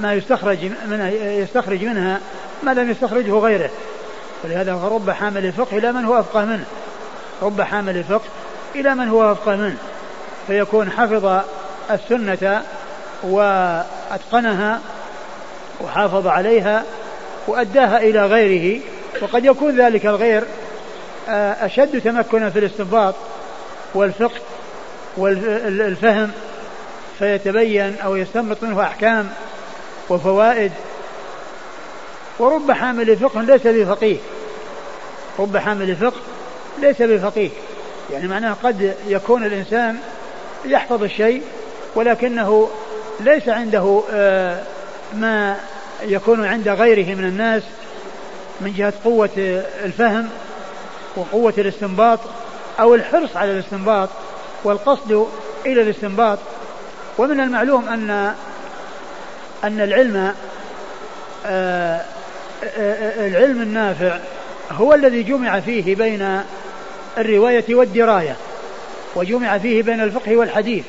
ما يستخرج منها يستخرج منها ما لم يستخرجه غيره. ولهذا فرب حامل الفقه إلى من هو أفقه منه. رب حامل الفقه إلى من هو أفقه منه. فيكون حفظ السنة وأتقنها وحافظ عليها وأداها إلى غيره وقد يكون ذلك الغير آه، أشد تمكنا في الاستنباط والفقه والفهم فيتبين أو يستنبط منه أحكام وفوائد. ورب حامل فقه ليس بفقيه. رب حامل فقه ليس بفقيه. يعني معناه قد يكون الإنسان يحفظ الشيء ولكنه ليس عنده آه، ما يكون عند غيره من الناس من جهة قوة الفهم وقوة الاستنباط أو الحرص على الاستنباط والقصد إلى الاستنباط. ومن المعلوم أن أن العلم آه، آه، العلم النافع هو الذي جمع فيه بين الرواية والدراية وجمع فيه بين الفقه والحديث.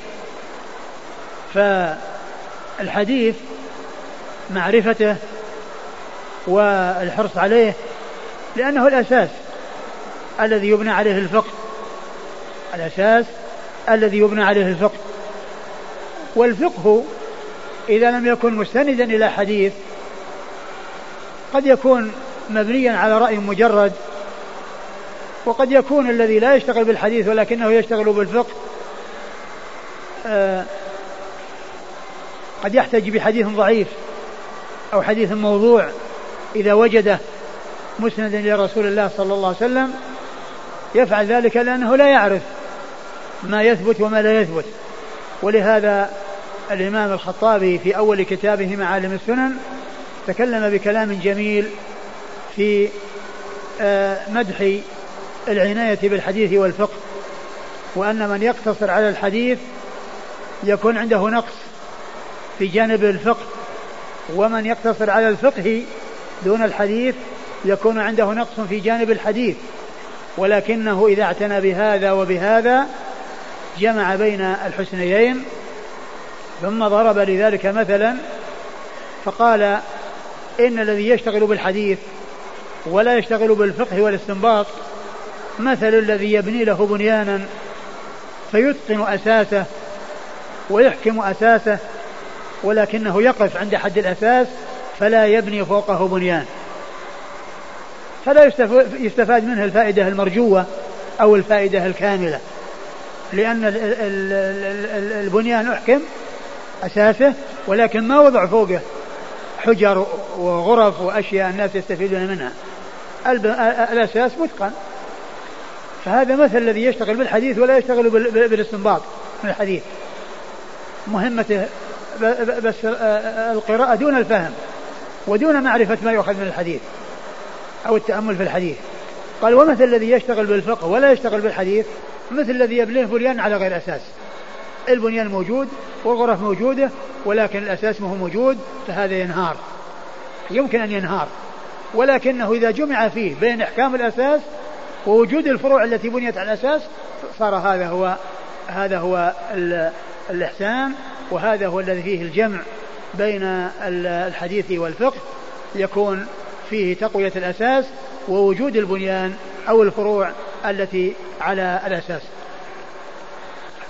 فالحديث معرفته والحرص عليه لأنه الأساس الذي يبنى عليه الفقه الأساس الذي يبنى عليه الفقه. والفقه إذا لم يكن مستندا إلى حديث قد يكون مبنيا على رأي مجرد وقد يكون الذي لا يشتغل بالحديث ولكنه يشتغل بالفقه آه قد يحتج بحديث ضعيف. أو حديث موضوع إذا وجده مسندا إلى رسول الله صلى الله عليه وسلم يفعل ذلك لأنه لا يعرف ما يثبت وما لا يثبت. ولهذا الإمام الخطابي في أول كتابه معالم السنن تكلم بكلام جميل في آه، مدح العناية بالحديث والفقه وأن من يقتصر على الحديث يكون عنده نقص في جانب الفقه ومن يقتصر على الفقه دون الحديث يكون عنده نقص في جانب الحديث. ولكنه إذا اعتنى بهذا وبهذا جمع بين الحسنيين ثم ضرب لذلك مثلا فقال إن الذي يشتغل بالحديث ولا يشتغل بالفقه والاستنباط مثل الذي يبني له بنيانا فيتقن أساسه ويحكم أساسه ولكنه يقف عند حد الأساس فلا يبني فوقه بنيان. فلا يستفاد منه الفائدة المرجوة أو الفائدة الكاملة. لأن البنيان أحكم أساسه ولكن ما وضع فوقه حجر وغرف وأشياء الناس يستفيدون منها. الأساس متقن فهذا مثل الذي يشتغل بالحديث ولا يشتغل بالإستنباط من الحديث. مهمته بس القراءة دون الفهم ودون معرفة ما يؤخذ من الحديث أو التأمل في الحديث. قال ومثل الذي يشتغل بالفقه ولا يشتغل بالحديث مثل الذي يبنيه بنيان على غير أساس. البنيان موجود والغرف موجودة ولكن الأساس ما هو موجود فهذا ينهار. يمكن أن ينهار. ولكنه إذا جمع فيه بين إحكام الأساس ووجود الفروع التي بنيت على الأساس صار هذا هو هذا هو الإحسان. وهذا هو الذي فيه الجمع بين الحديث والفقه يكون فيه تقوية الأساس ووجود البنيان أو الفروع التي على الأساس.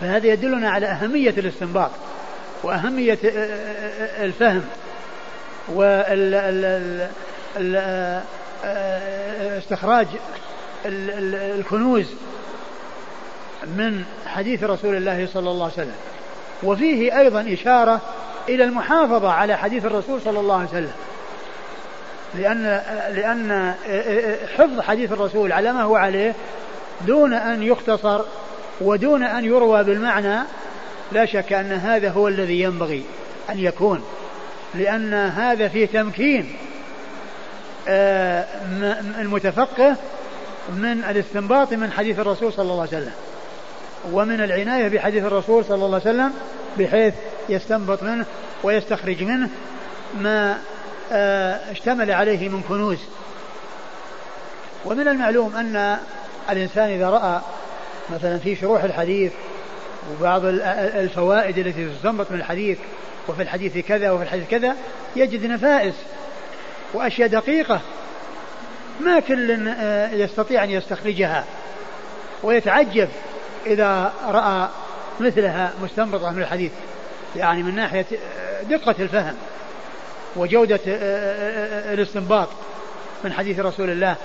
فهذا يدلنا على أهمية الاستنباط وأهمية الفهم واستخراج الكنوز من حديث رسول الله صلى الله عليه وسلم. وفيه أيضا إشارة إلى المحافظة على حديث الرسول صلى الله عليه وسلم. لأن لأن حفظ حديث الرسول على ما هو عليه دون أن يختصر ودون أن يروى بالمعنى لا شك أن هذا هو الذي ينبغي أن يكون. لأن هذا فيه تمكين آه، المتفقه من الاستنباط من حديث الرسول صلى الله عليه وسلم. ومن العناية بحديث الرسول صلى الله عليه وسلم بحيث يستنبط منه ويستخرج منه ما آه، اشتمل عليه من كنوز. ومن المعلوم أن الإنسان إذا رأى مثلا في شروح الحديث وبعض الفوائد التي تستنبط من الحديث وفي الحديث كذا وفي الحديث كذا يجد نفائس وأشياء دقيقة ما كل آه، يستطيع أن يستخرجها ويتعجب إذا رأى مثلها مستنبطة من الحديث يعني من ناحية آه، دقة الفهم وجودة آه، الاستنباط من حديث رسول الله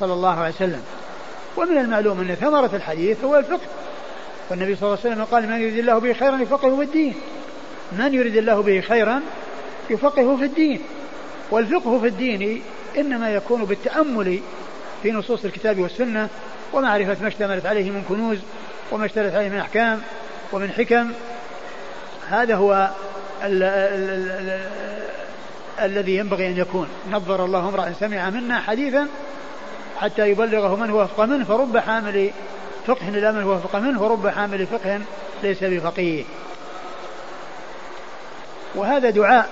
صلى الله عليه وسلم. ومن المعلوم أن ثمرة الحديث هو الفقه. والنبي صلى الله عليه وسلم قال من يريد الله به خيرا يفقهه في الدين. من يريد الله به خيرا يفقهه في الدين. والفقه في الدين إنما يكون بالتأمل في نصوص الكتاب والسنة ومعرفة ما اشتملت عليه من كنوز وما اشتملت عليه من أحكام ومن حكم. هذا هو ال ال ال الذي ينبغي أن يكون. نظر الله امرأ سمع منا حديثا حتى يبلغه من هو أفقى منه فرب حامل فقه إلى من هو أفقى منه ورب حامل فقه ليس بفقيه. وهذا دعاء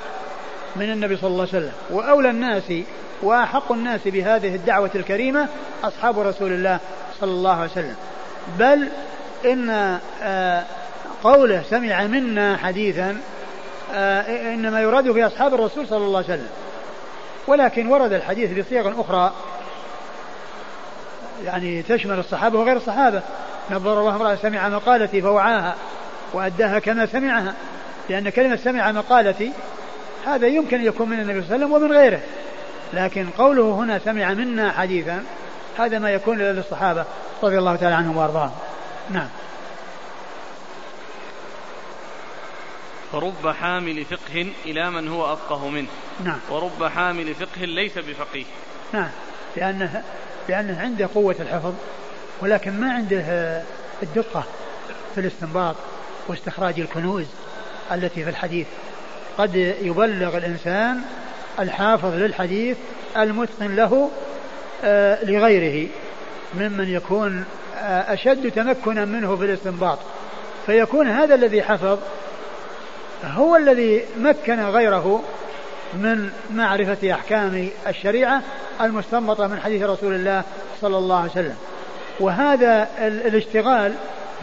من النبي صلى الله عليه وسلم. وأولى الناس وأحق الناس بهذه الدعوة الكريمة أصحاب رسول الله صلى الله عليه وسلم. بل إن آه، قوله سمع منا حديثا آه، إنما يراد في أصحاب الرسول صلى الله عليه وسلم. ولكن ورد الحديث بصيغ أخرى يعني تشمل الصحابة وغير الصحابة. نظر الله امرأة سمع مقالتي فوعاها وأداها كما سمعها لأن كلمة سمع مقالتي هذا يمكن أن يكون من النبي صلى الله عليه وسلم ومن غيره. لكن قوله هنا سمع منا حديثا هذا ما يكون للصحابة رضي الله تعالى عنهم وأرضاهم. نعم. فرب حامل فقه إلى من هو أفقه منه. نعم. ورب حامل فقه ليس بفقيه. نعم. لأنه لأنه عنده قوة الحفظ ولكن ما عنده الدقة في الاستنباط واستخراج الكنوز التي في الحديث. قد يبلغ الإنسان الحافظ للحديث المتقن له آه، لغيره ممن يكون آه، أشد تمكنا منه في الاستنباط. فيكون هذا الذي حفظ هو الذي مكن غيره من معرفة أحكام الشريعة المستنبطة من حديث رسول الله صلى الله عليه وسلم. وهذا الاشتغال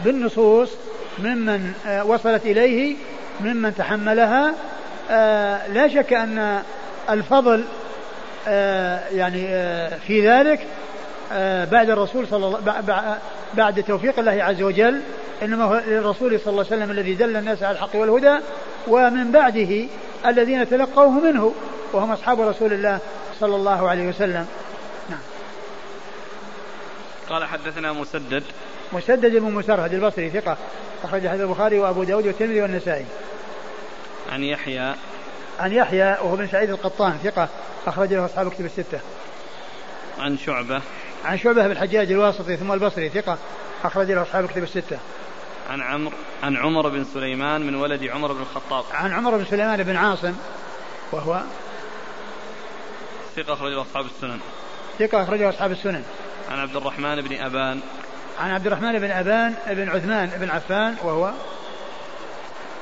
بالنصوص ممن آه، وصلت إليه ممن تحملها. آه، لا شك أن الفضل آه، يعني في ذلك بعد الرسول صلى الله بعد توفيق الله عز وجل إنما هو للرسول صلى الله عليه وسلم الذي دل الناس على الحق والهدى ومن بعده الذين تلقوه منه وهم أصحاب رسول الله صلى الله عليه وسلم. نعم. قال حدثنا مسدد. مسدد بن مسرهد البصري ثقة أخرج حديث البخاري وأبو داود والترمذي والنسائي. عن يحيى. عن يحيى وهو بن سعيد القطان ثقة أخرج له أصحاب كتب الستة. عن شعبة. عن شعبة بن الحجاج الواسطي ثم البصري ثقة أخرج له أصحاب كتب الستة. عن عمرو عن عمر بن سليمان من ولد عمر بن الخطاب. عن عمر بن سليمان بن عاصم وهو ثقة أخرجه أصحاب السنن. ثقة أخرجه أصحاب السنن. عن عبد الرحمن بن أبان. عن عبد الرحمن بن أبان بن عثمان بن عفان وهو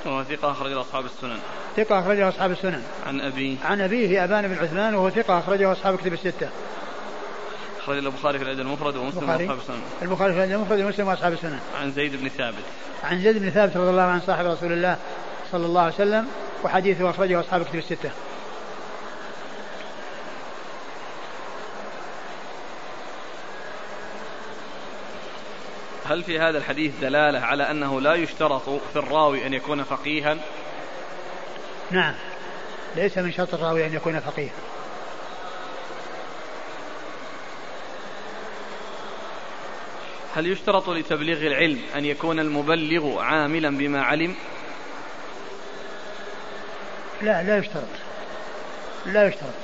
وهو ثقة أخرجه أصحاب السنن. ثقة أخرجه أصحاب السنن. عن أبيه. عن أبيه أبان بن عثمان وهو ثقة أخرجه أصحاب كتب الستة. أخرج البخاري في الأدب المفرد ومسلم وأصحاب السنن البخاري في الأدب المفرد ومسلم وأصحاب السنن عن زيد بن ثابت. عن زيد بن ثابت رضي الله عنه صاحب رسول الله صلى الله عليه وسلم وحديثه أخرجه أصحاب كتب الستة. هل في هذا الحديث دلالة على أنه لا يشترط في الراوي أن يكون فقيها؟ نعم. ليس من شرط الراوي أن يكون فقيها. هل يشترط لتبليغ العلم أن يكون المبلغ عاملا بما علم؟ لا لا يشترط. لا يشترط.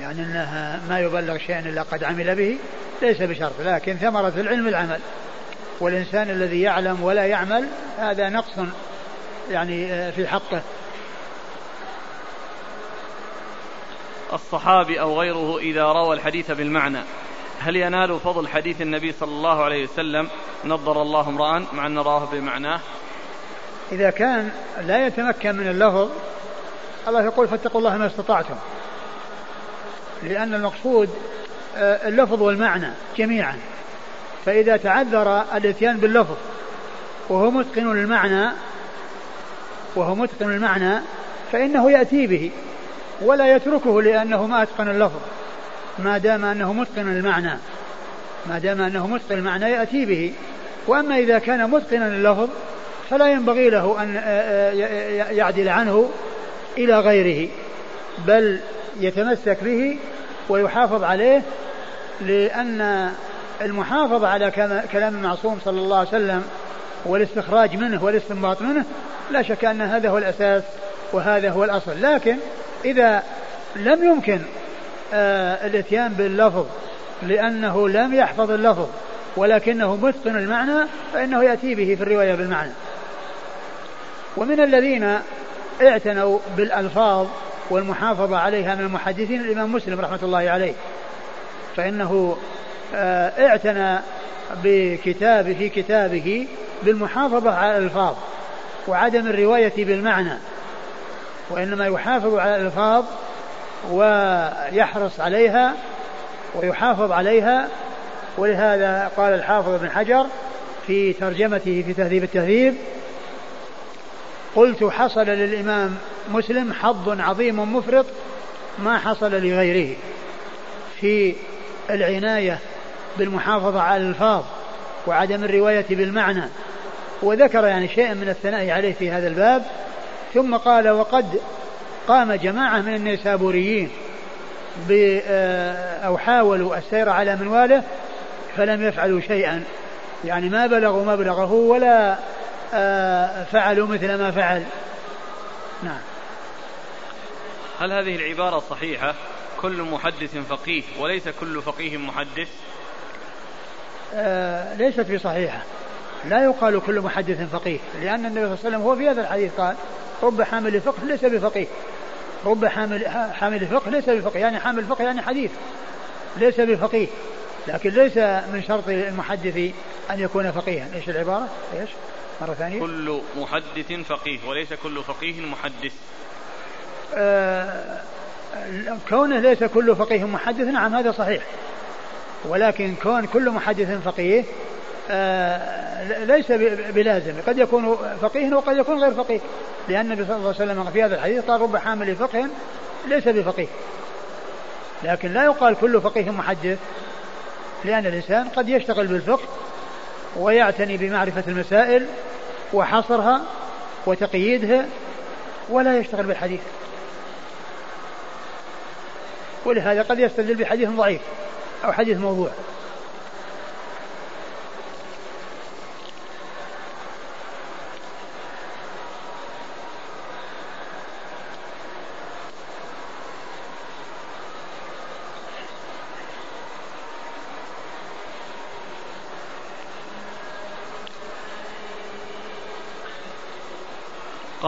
يعني أنها ما يبلغ شيئا إلا قد عمل به ليس بشرط لكن ثمرة العلم العمل. والإنسان الذي يعلم ولا يعمل هذا نقص يعني آه، في حقه. الصحابي أو غيره إذا روى الحديث بالمعنى. هل ينال فضل حديث النبي صلى الله عليه وسلم نظر الله امرأ مع أن رآه بمعناه؟ إذا كان لا يتمكن من اللفظ الله يقول فاتقوا الله ما استطعتم. لأن المقصود آه، اللفظ والمعنى جميعا. فإذا تعذر الإتيان باللفظ وهو متقن المعنى وهو متقن المعنى فإنه يأتي به ولا يتركه لأنه ما أتقن اللفظ. ما دام أنه متقن المعنى ما دام أنه متقن المعنى يأتي به. وأما إذا كان متقنا اللفظ فلا ينبغي له أن يعدل عنه إلى غيره بل يتمسك به ويحافظ عليه لأن المحافظة على كلام المعصوم صلى الله عليه وسلم والاستخراج منه والاستنباط منه لا شك أن هذا هو الأساس وهذا هو الأصل. لكن إذا لم يمكن آه الإتيان باللفظ لأنه لم يحفظ اللفظ ولكنه متقن المعنى فإنه يأتي به في الرواية بالمعنى. ومن الذين اعتنوا بالألفاظ والمحافظة عليها من المحدثين الإمام مسلم رحمة الله عليه. فإنه آه، اعتنى بكتاب في كتابه بالمحافظة على الألفاظ وعدم الرواية بالمعنى وإنما يحافظ على الألفاظ ويحرص عليها ويحافظ عليها. ولهذا قال الحافظ ابن حجر في ترجمته في تهذيب التهذيب قلت حصل للإمام مسلم حظ عظيم مفرط ما حصل لغيره في العناية بالمحافظة على الألفاظ وعدم الرواية بالمعنى. وذكر يعني شيئا من الثناء عليه في هذا الباب ثم قال وقد قام جماعة من النيسابوريين آه، أو حاولوا السير على منواله فلم يفعلوا شيئا. يعني ما بلغوا مبلغه ولا آه، فعلوا مثل ما فعل. نعم. هل هذه العبارة صحيحة؟ كل محدث فقيه وليس كل فقيه محدث؟ آه ليست بصحيحة لا يقال كل محدث فقيه لأن النبي صلى الله عليه وسلم هو في هذا الحديث قال رب حامل فقه ليس بفقيه. رب حامل حامل فقه ليس بفقيه يعني حامل فقه يعني حديث. ليس بفقيه لكن ليس من شرط المحدث أن يكون فقيها. إيش العبارة؟ إيش؟ مرة ثانية. كل محدث فقيه وليس كل فقيه محدث. آه كونه ليس كل فقيه محدث نعم هذا صحيح. ولكن كون كل محدث فقيه ليس بلازم. قد يكون فقيه وقد يكون غير فقيه. لأن النبي صلى الله عليه وسلم في هذا الحديث قال رب حامل فقه ليس بفقيه. لكن لا يقال كل فقيه محدث لأن الإنسان قد يشتغل بالفقه ويعتني بمعرفة المسائل وحصرها وتقييدها ولا يشتغل بالحديث. ولهذا قد يستدل بحديث ضعيف أو حديث موضوع.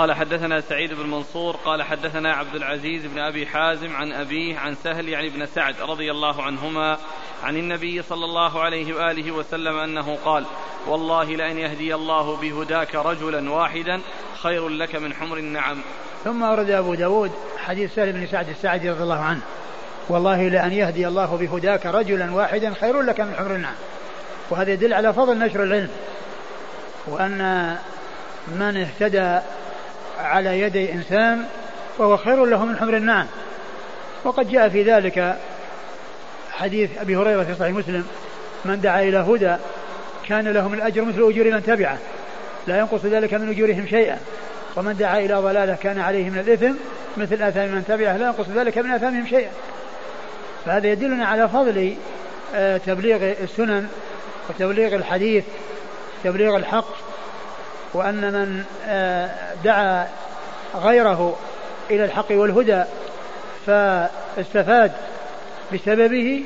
قال حدثنا سعيد بن منصور قال حدثنا عبد العزيز بن أبي حازم عن أبيه عن سهل يعني بن سعد رضي الله عنهما عن النبي صلى الله عليه وآله وسلم أنه قال: والله لأن يهدي الله بهداك رجلا واحدا خير لك من حمر النعم. ثم ورد أبو داود حديث سهل بن سعد السعدي رضي الله عنه. والله لأن يهدي الله بهداك رجلا واحدا خير لك من حمر النعم وهذا يدل على فضل نشر العلم وأن من اهتدى على يدي إنسان وهو خير له من حمر النعم. وقد جاء في ذلك حديث أبي هريرة في صحيح مسلم من دعا إلى هدى كان له من الأجر مثل أجور من تبعه لا ينقص ذلك من أجورهم شيئا. ومن دعا إلى ضلالة كان عليه من الإثم مثل آثام من تبعه لا ينقص ذلك من آثامهم شيئا. فهذا يدلنا على فضل آه، تبليغ السنن وتبليغ الحديث تبليغ الحق. وأن من آه، دعا غيره إلى الحق والهدى فاستفاد بسببه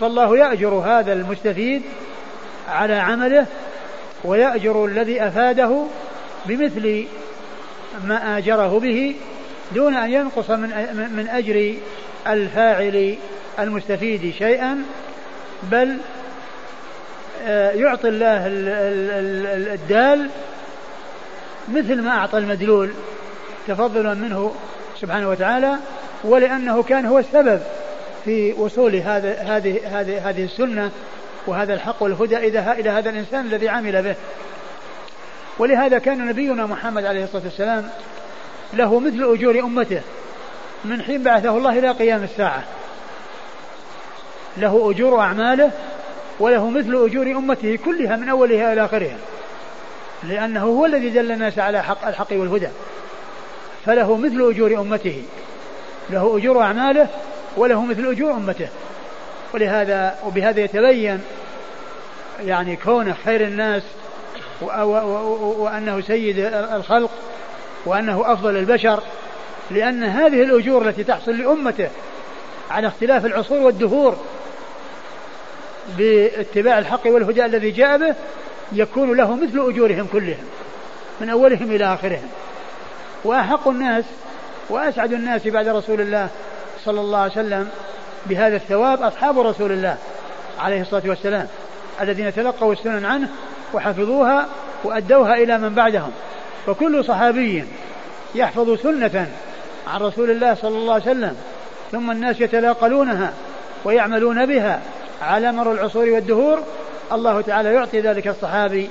فالله يأجر هذا المستفيد على عمله ويأجر الذي أفاده بمثل ما آجره به دون أن ينقص من من أجر الفاعل المستفيد شيئا بل آه، يعطي الله الدال مثل ما أعطى المدلول تفضلا منه سبحانه وتعالى ولأنه كان هو السبب في وصول هذا هذه هذه هذه السنة وهذا الحق والهدى إلى هذا الإنسان الذي عمل به. ولهذا كان نبينا محمد عليه الصلاة والسلام له مثل أجور أمته من حين بعثه الله إلى قيام الساعة. له أجور أعماله وله مثل أجور أمته كلها من أولها إلى آخرها. لأنه هو الذي دل الناس على حق الحق والهدى. فله مثل أجور أمته. له أجور أعماله وله مثل أجور أمته. ولهذا وبهذا يتبين يعني كونه خير الناس وأنه سيد الخلق وأنه أفضل البشر لأن هذه الأجور التي تحصل لأمته على اختلاف العصور والدهور باتباع الحق والهدى الذي جاء به يكون له مثل أجورهم كلهم من أولهم إلى آخرهم. وأحق الناس وأسعد الناس بعد رسول الله صلى الله عليه وسلم بهذا الثواب أصحاب رسول الله عليه الصلاة والسلام الذين تلقوا السنن عنه وحفظوها وأدوها إلى من بعدهم. فكل صحابي يحفظ سنة عن رسول الله صلى الله عليه وسلم ثم الناس يتلاقلونها ويعملون بها على مر العصور والدهور الله تعالى يعطي ذلك الصحابي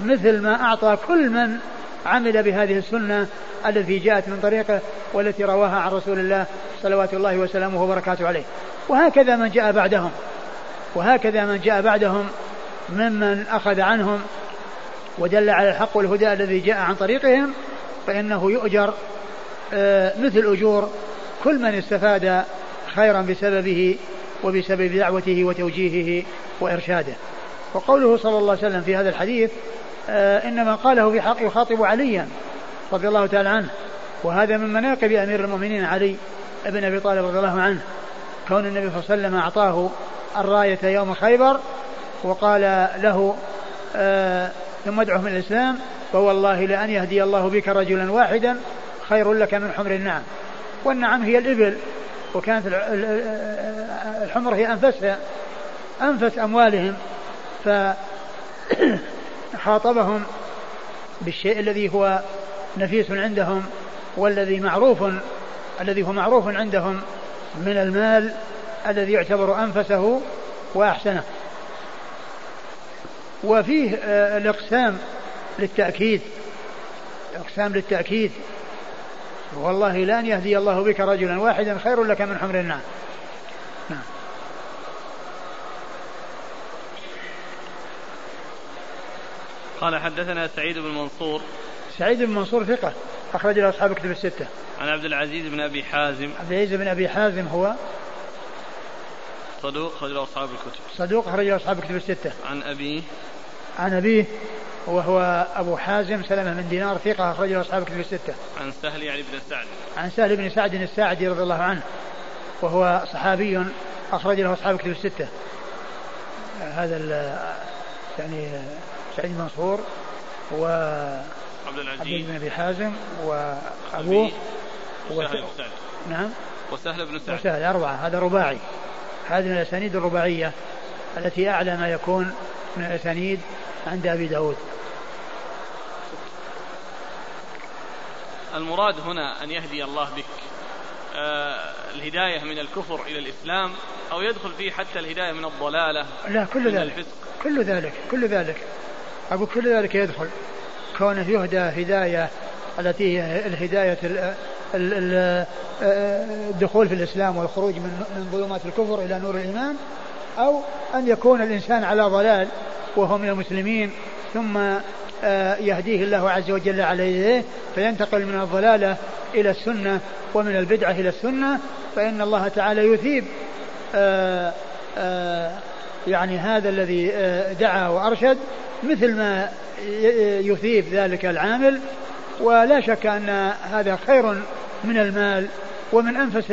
مثل ما أعطى كل من عمل بهذه السنة التي جاءت من طريقه والتي رواها عن رسول الله صلوات الله وسلامه وبركاته عليه. وهكذا من جاء بعدهم. وهكذا من جاء بعدهم ممن أخذ عنهم ودل على الحق والهدى الذي جاء عن طريقهم فإنه يؤجر آه، مثل أجور كل من استفاد خيرا بسببه وبسبب دعوته وتوجيهه وإرشاده. وقوله صلى الله عليه وسلم في هذا الحديث آه إنما قاله في حق يخاطب عليا رضي الله تعالى عنه وهذا من مناقب أمير المؤمنين علي بن أبي طالب رضي الله عنه. كون النبي صلى الله عليه وسلم أعطاه الراية يوم خيبر وقال له آه ثم ادعهم إلى الإسلام فوالله لأن يهدي الله بك رجلا واحدا خير لك من حمر النعم. والنعم هي الإبل وكانت الحمر هي أنفسها أنفس أموالهم. فخاطبهم بالشيء الذي هو نفيس عندهم والذي معروف الذي هو معروف عندهم من المال الذي يعتبر أنفسه وأحسنه. وفيه آه، الإقسام للتأكيد إقسام للتأكيد. والله لأن يهدي الله بك رجلا واحدا خير لك من حمر النعم. قال حدثنا سعيد بن منصور سعيد بن منصور ثقة أخرج له أصحاب كتب الستة. عن عبد العزيز بن أبي حازم. عبد العزيز بن أبي حازم هو صدوق أخرج له أصحاب الكتب. صدوق أخرج له أصحاب الكتب الستة. عن أبيه. عن أبيه وهو أبو حازم سلمة من دينار ثقة أخرج له أصحاب الكتب الستة. عن سهل يعني بن سعد. عن سهل بن سعد الساعدي رضي الله عنه وهو صحابي أخرج له أصحاب الكتب الستة. هذا يعني سعيد منصور و عبد العزيز. بن أبي حازم وابوه وسهل نعم. وسهل بن سعد. وسهل أربعة. هذا رباعي. هذه من الأسانيد الرباعية التي أعلى ما يكون من الأسانيد عند أبي داود. المراد هنا أن يهدي الله بك. آه الهداية من الكفر إلى الإسلام أو يدخل فيه حتى الهداية من الضلالة لا كل ذلك. الفسق. كل ذلك كل ذلك. أقول كل ذلك يدخل. كونه يهدى هداية التي هي الهداية الدخول في الإسلام والخروج من ظلمات الكفر إلى نور الإيمان أو أن يكون الإنسان على ضلال وهو من المسلمين ثم آه، يهديه الله عز وجل عليه فينتقل من الضلالة إلى السنة ومن البدعة إلى السنة فإن الله تعالى يثيب آه، آه، يعني هذا الذي دعا وأرشد مثل ما يثيب ذلك العامل. ولا شك أن هذا خير من المال ومن أنفس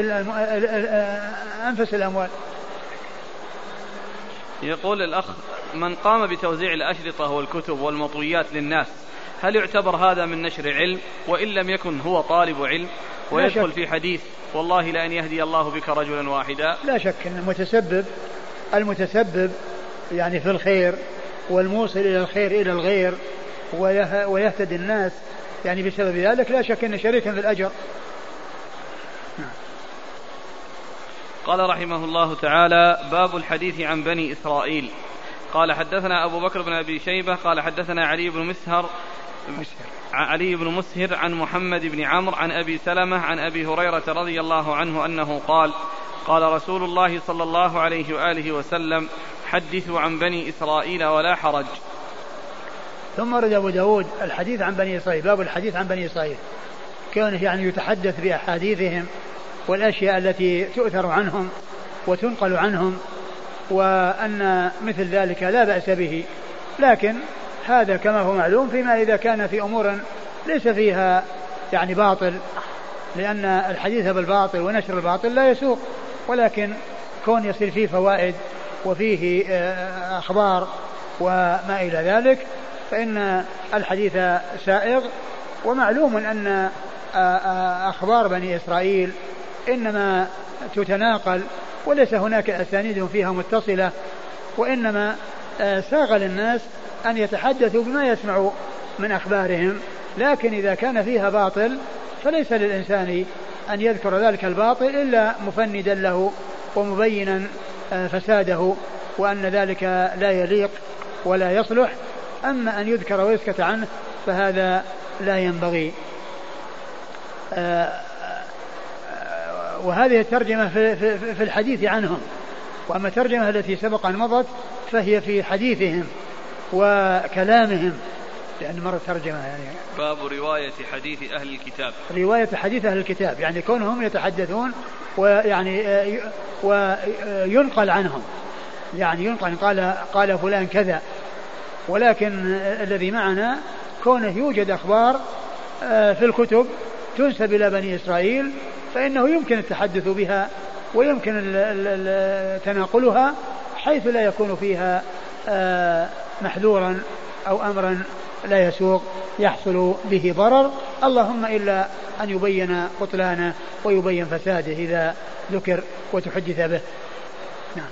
أنفس الأموال. يقول الأخ من قام بتوزيع الأشرطة والكتب والمطويات للناس هل يعتبر هذا من نشر علم؟ وإن لم يكن هو طالب علم. ويدخل في حديث والله لأن يهدي الله بك رجلا واحدا. لا شك أن المتسبب المتسبب يعني في الخير والموصل إلى الخير إلى الغير ويهتدي الناس يعني بسبب ذلك لا شك أن شريكا في الأجر. قال رحمه الله تعالى باب الحديث عن بني إسرائيل. قال حدثنا أبو بكر بن أبي شيبة قال حدثنا علي بن مسهر علي بن مسهر عن محمد بن عمرو عن أبي سلمة عن أبي هريرة رضي الله عنه أنه قال قال رسول الله صلى الله عليه وآله وسلم حدثوا عن بني إسرائيل ولا حرج. ثم ورد أبو داود الحديث عن بني إسرائيل باب الحديث عن بني إسرائيل. كونه يعني يتحدث بأحاديثهم والأشياء التي تؤثر عنهم وتنقل عنهم وأن مثل ذلك لا بأس به. لكن هذا كما هو معلوم فيما إذا كان في أمور ليس فيها يعني باطل لأن الحديث بالباطل ونشر الباطل لا يسوق. ولكن كون يصير فيه فوائد وفيه آه، أخبار وما إلى ذلك فإن الحديث سائغ. ومعلوم أن آه، آه، أخبار بني إسرائيل إنما تتناقل وليس هناك أسانيد فيها متصلة وإنما ساغ للناس أن يتحدثوا بما يسمعوا من أخبارهم. لكن إذا كان فيها باطل فليس للإنسان أن يذكر ذلك الباطل إلا مفندا له ومبينا آه، فساده وأن ذلك لا يليق ولا يصلح. أما أن يذكر ويسكت عنه فهذا لا ينبغي. آه، آه، وهذه الترجمة في الحديث عنهم. وأما الترجمة التي سبق أن مضت فهي في حديثهم وكلامهم. لأن مرة ترجمة يعني. باب رواية حديث أهل الكتاب. رواية حديث أهل الكتاب يعني كونهم يتحدثون ويعني وينقل عنهم. يعني ينقل قال قال فلان كذا. ولكن الذي معنا كونه يوجد أخبار آه، في الكتب تنسب إلى بني إسرائيل فإنه يمكن التحدث بها ويمكن تناقلها حيث لا يكون فيها آه، محذورا أو أمرا لا يسوق يحصل به ضرر. اللهم إلا أن يبين بطلانه ويبين فساده إذا ذكر وتحدث به. نعم.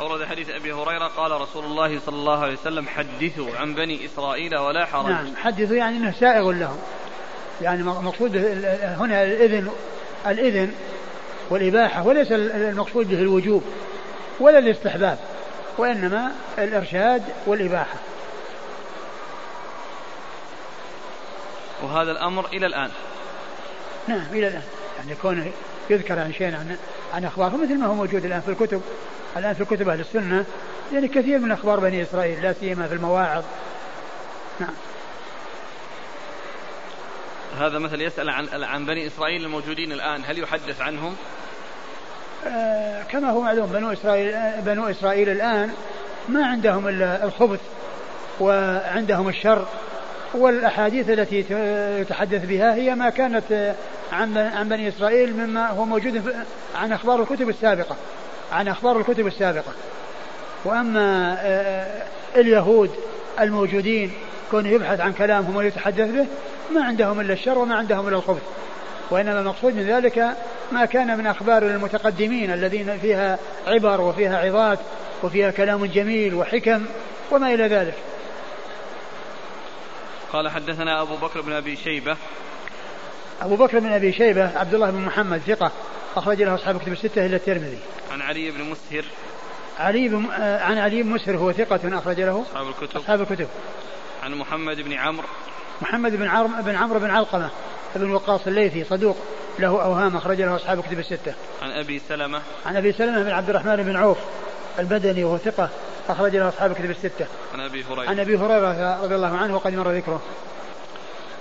أورد حديث أبي هريرة قال رسول الله صلى الله عليه وسلم حدثوا عن بني إسرائيل ولا حرج. نعم. حدثوا يعني أنه سائغ لهم. يعني مقصود هنا الإذن الإذن والإباحة وليس المقصود به الوجوب ولا الاستحباب وإنما الإرشاد والإباحة. وهذا الأمر إلى الآن. نعم إلى الآن. يعني كونه يذكر عن شيء عن عن أخبارهم مثل ما هو موجود الآن في الكتب. الآن في كتب أهل السنة. يعني كثير من أخبار بني إسرائيل لا سيما في المواعظ. نعم. هذا مثل يسأل عن عن بني إسرائيل الموجودين الآن. هل يحدث عنهم؟ آه كما هو معلوم بنو إسرائيل بنو إسرائيل الآن ما عندهم إلا الخبث وعندهم الشر. والأحاديث التي يتحدث بها هي ما كانت عن عن بني إسرائيل مما هو موجود عن أخبار الكتب السابقة. عن أخبار الكتب السابقة. وأما آه، اليهود الموجودين كونه يبحث عن كلامهم ويتحدث به ما عندهم إلا الشر وما عندهم إلا الخبث. وإنما المقصود من ذلك ما كان من أخبار المتقدمين الذين فيها عبر وفيها عظات وفيها كلام جميل وحكم وما إلى ذلك. قال حدثنا أبو بكر بن أبي شيبة. أبو بكر بن أبي شيبة عبد الله بن محمد ثقة أخرج له أصحاب كتب الستة إلا الترمذي. عن علي بن مسهر. علي بن آه، عن علي بن مسهر هو ثقة أخرج له أصحاب الكتب. أصحاب الكتب. عن محمد بن عمرو. محمد بن عمرو بن عمرو بن علقمة بن وقاص الليثي صدوق له أوهام أخرج له أصحاب كتب الستة. عن أبي سلمة. عن أبي سلمة بن عبد الرحمن بن عوف البدني وهو ثقة أخرج له أصحاب كتب الستة. عن أبي هريرة. عن أبي هريرة رضي الله عنه وقد مر ذكره.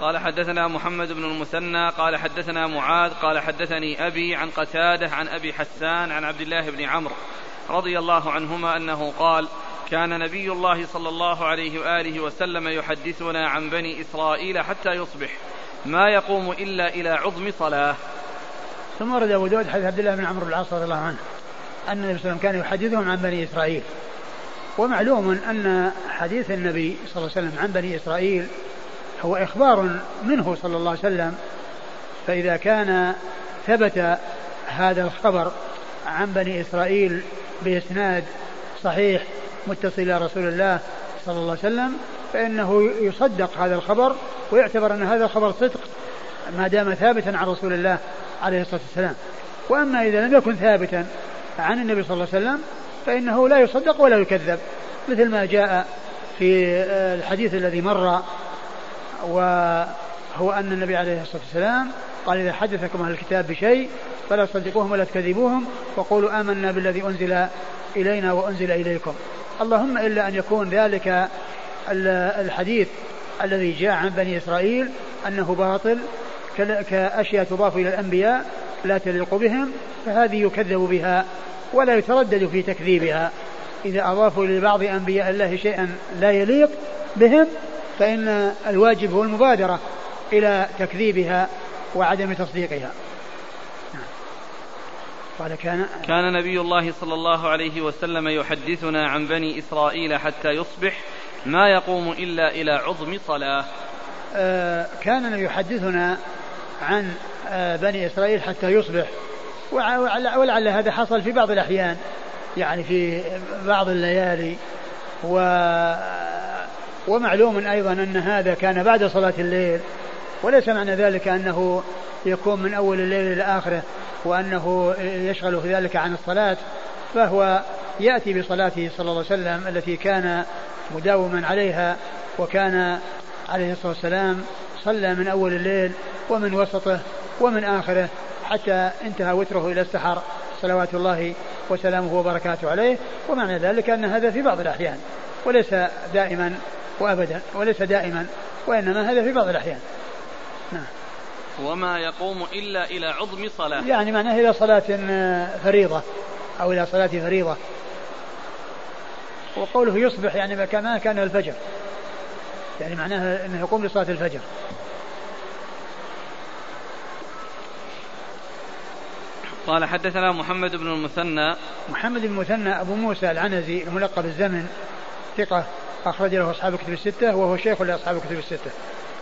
قال حدثنا محمد بن المثنى قال حدثنا معاذ قال حدثني أبي عن قتادة عن أبي حسان عن عبد الله بن عمرو رضي الله عنهما أنه قال كان نبي الله صلى الله عليه وآله وسلم يحدثنا عن بني إسرائيل حتى يصبح. ما يقوم إلا إلى عظم صلاة. ثم ورد أبو داود حديث عبد الله بن عمرو بن العاص رضي الله عنه أن النبي صلى الله عليه وسلم كان يحدثهم عن بني إسرائيل. ومعلوم أن حديث النبي صلى الله عليه وسلم عن بني إسرائيل هو إخبار منه صلى الله عليه وسلم فإذا كان ثبت هذا الخبر عن بني إسرائيل بإسناد صحيح متصل إلى رسول الله صلى الله عليه وسلم فإنه يصدق هذا الخبر ويعتبر أن هذا الخبر صدق ما دام ثابتا عن رسول الله عليه الصلاة والسلام. وأما إذا لم يكن ثابتا عن النبي صلى الله عليه وسلم فإنه لا يصدق ولا يكذب مثل ما جاء في الحديث الذي مر وهو أن النبي عليه الصلاة والسلام قال إذا حدثكم أهل الكتاب بشيء فلا تصدقوهم ولا تكذبوهم وقولوا آمنا بالذي أنزل إلينا وأنزل إليكم. اللهم إلا أن يكون ذلك الحديث الذي جاء عن بني إسرائيل أنه باطل كأشياء تضاف إلى الأنبياء لا تليق بهم فهذه يكذب بها. ولا يتردد في تكذيبها. إذا أضافوا لبعض أنبياء الله شيئا لا يليق بهم فإن الواجب هو المبادرة إلى تكذيبها وعدم تصديقها. قال كان كان نبي الله صلى الله عليه وسلم يحدثنا عن بني إسرائيل حتى يصبح ما يقوم إلا إلى عظم صلاة. آه كان يحدثنا عن آه بني إسرائيل حتى يصبح. ولعل هذا حصل في بعض الأحيان. يعني في بعض الليالي. و ومعلوم أيضا أن هذا كان بعد صلاة الليل. وليس معنى ذلك أنه يكون من أول الليل إلى آخره وأنه يشغل في ذلك عن الصلاة. فهو يأتي بصلاته صلى الله عليه وسلم التي كان مداوما عليها وكان عليه الصلاة والسلام صلى من أول الليل ومن وسطه ومن آخره. حتى انتهى وتره إلى السحر. صلوات الله وسلامه وبركاته عليه. ومعنى ذلك أن هذا في بعض الأحيان. وليس دائما وأبدا. وليس دائما. وإنما هذا في بعض الأحيان. نعم. وما يقوم إلا إلى عظم صلاة. يعني معناه إلى صلاة فريضة أو إلى صلاة فريضة. وقوله يصبح يعني كما كان الفجر. يعني معناها أنه يقوم لصلاة الفجر. قال حدثنا محمد بن المثنى. محمد بن المثنى أبو موسى العنزي الملقب الزمن ثقة أخرج له أصحاب الكتب الستة وهو شيخ لأصحاب الكتب الستة.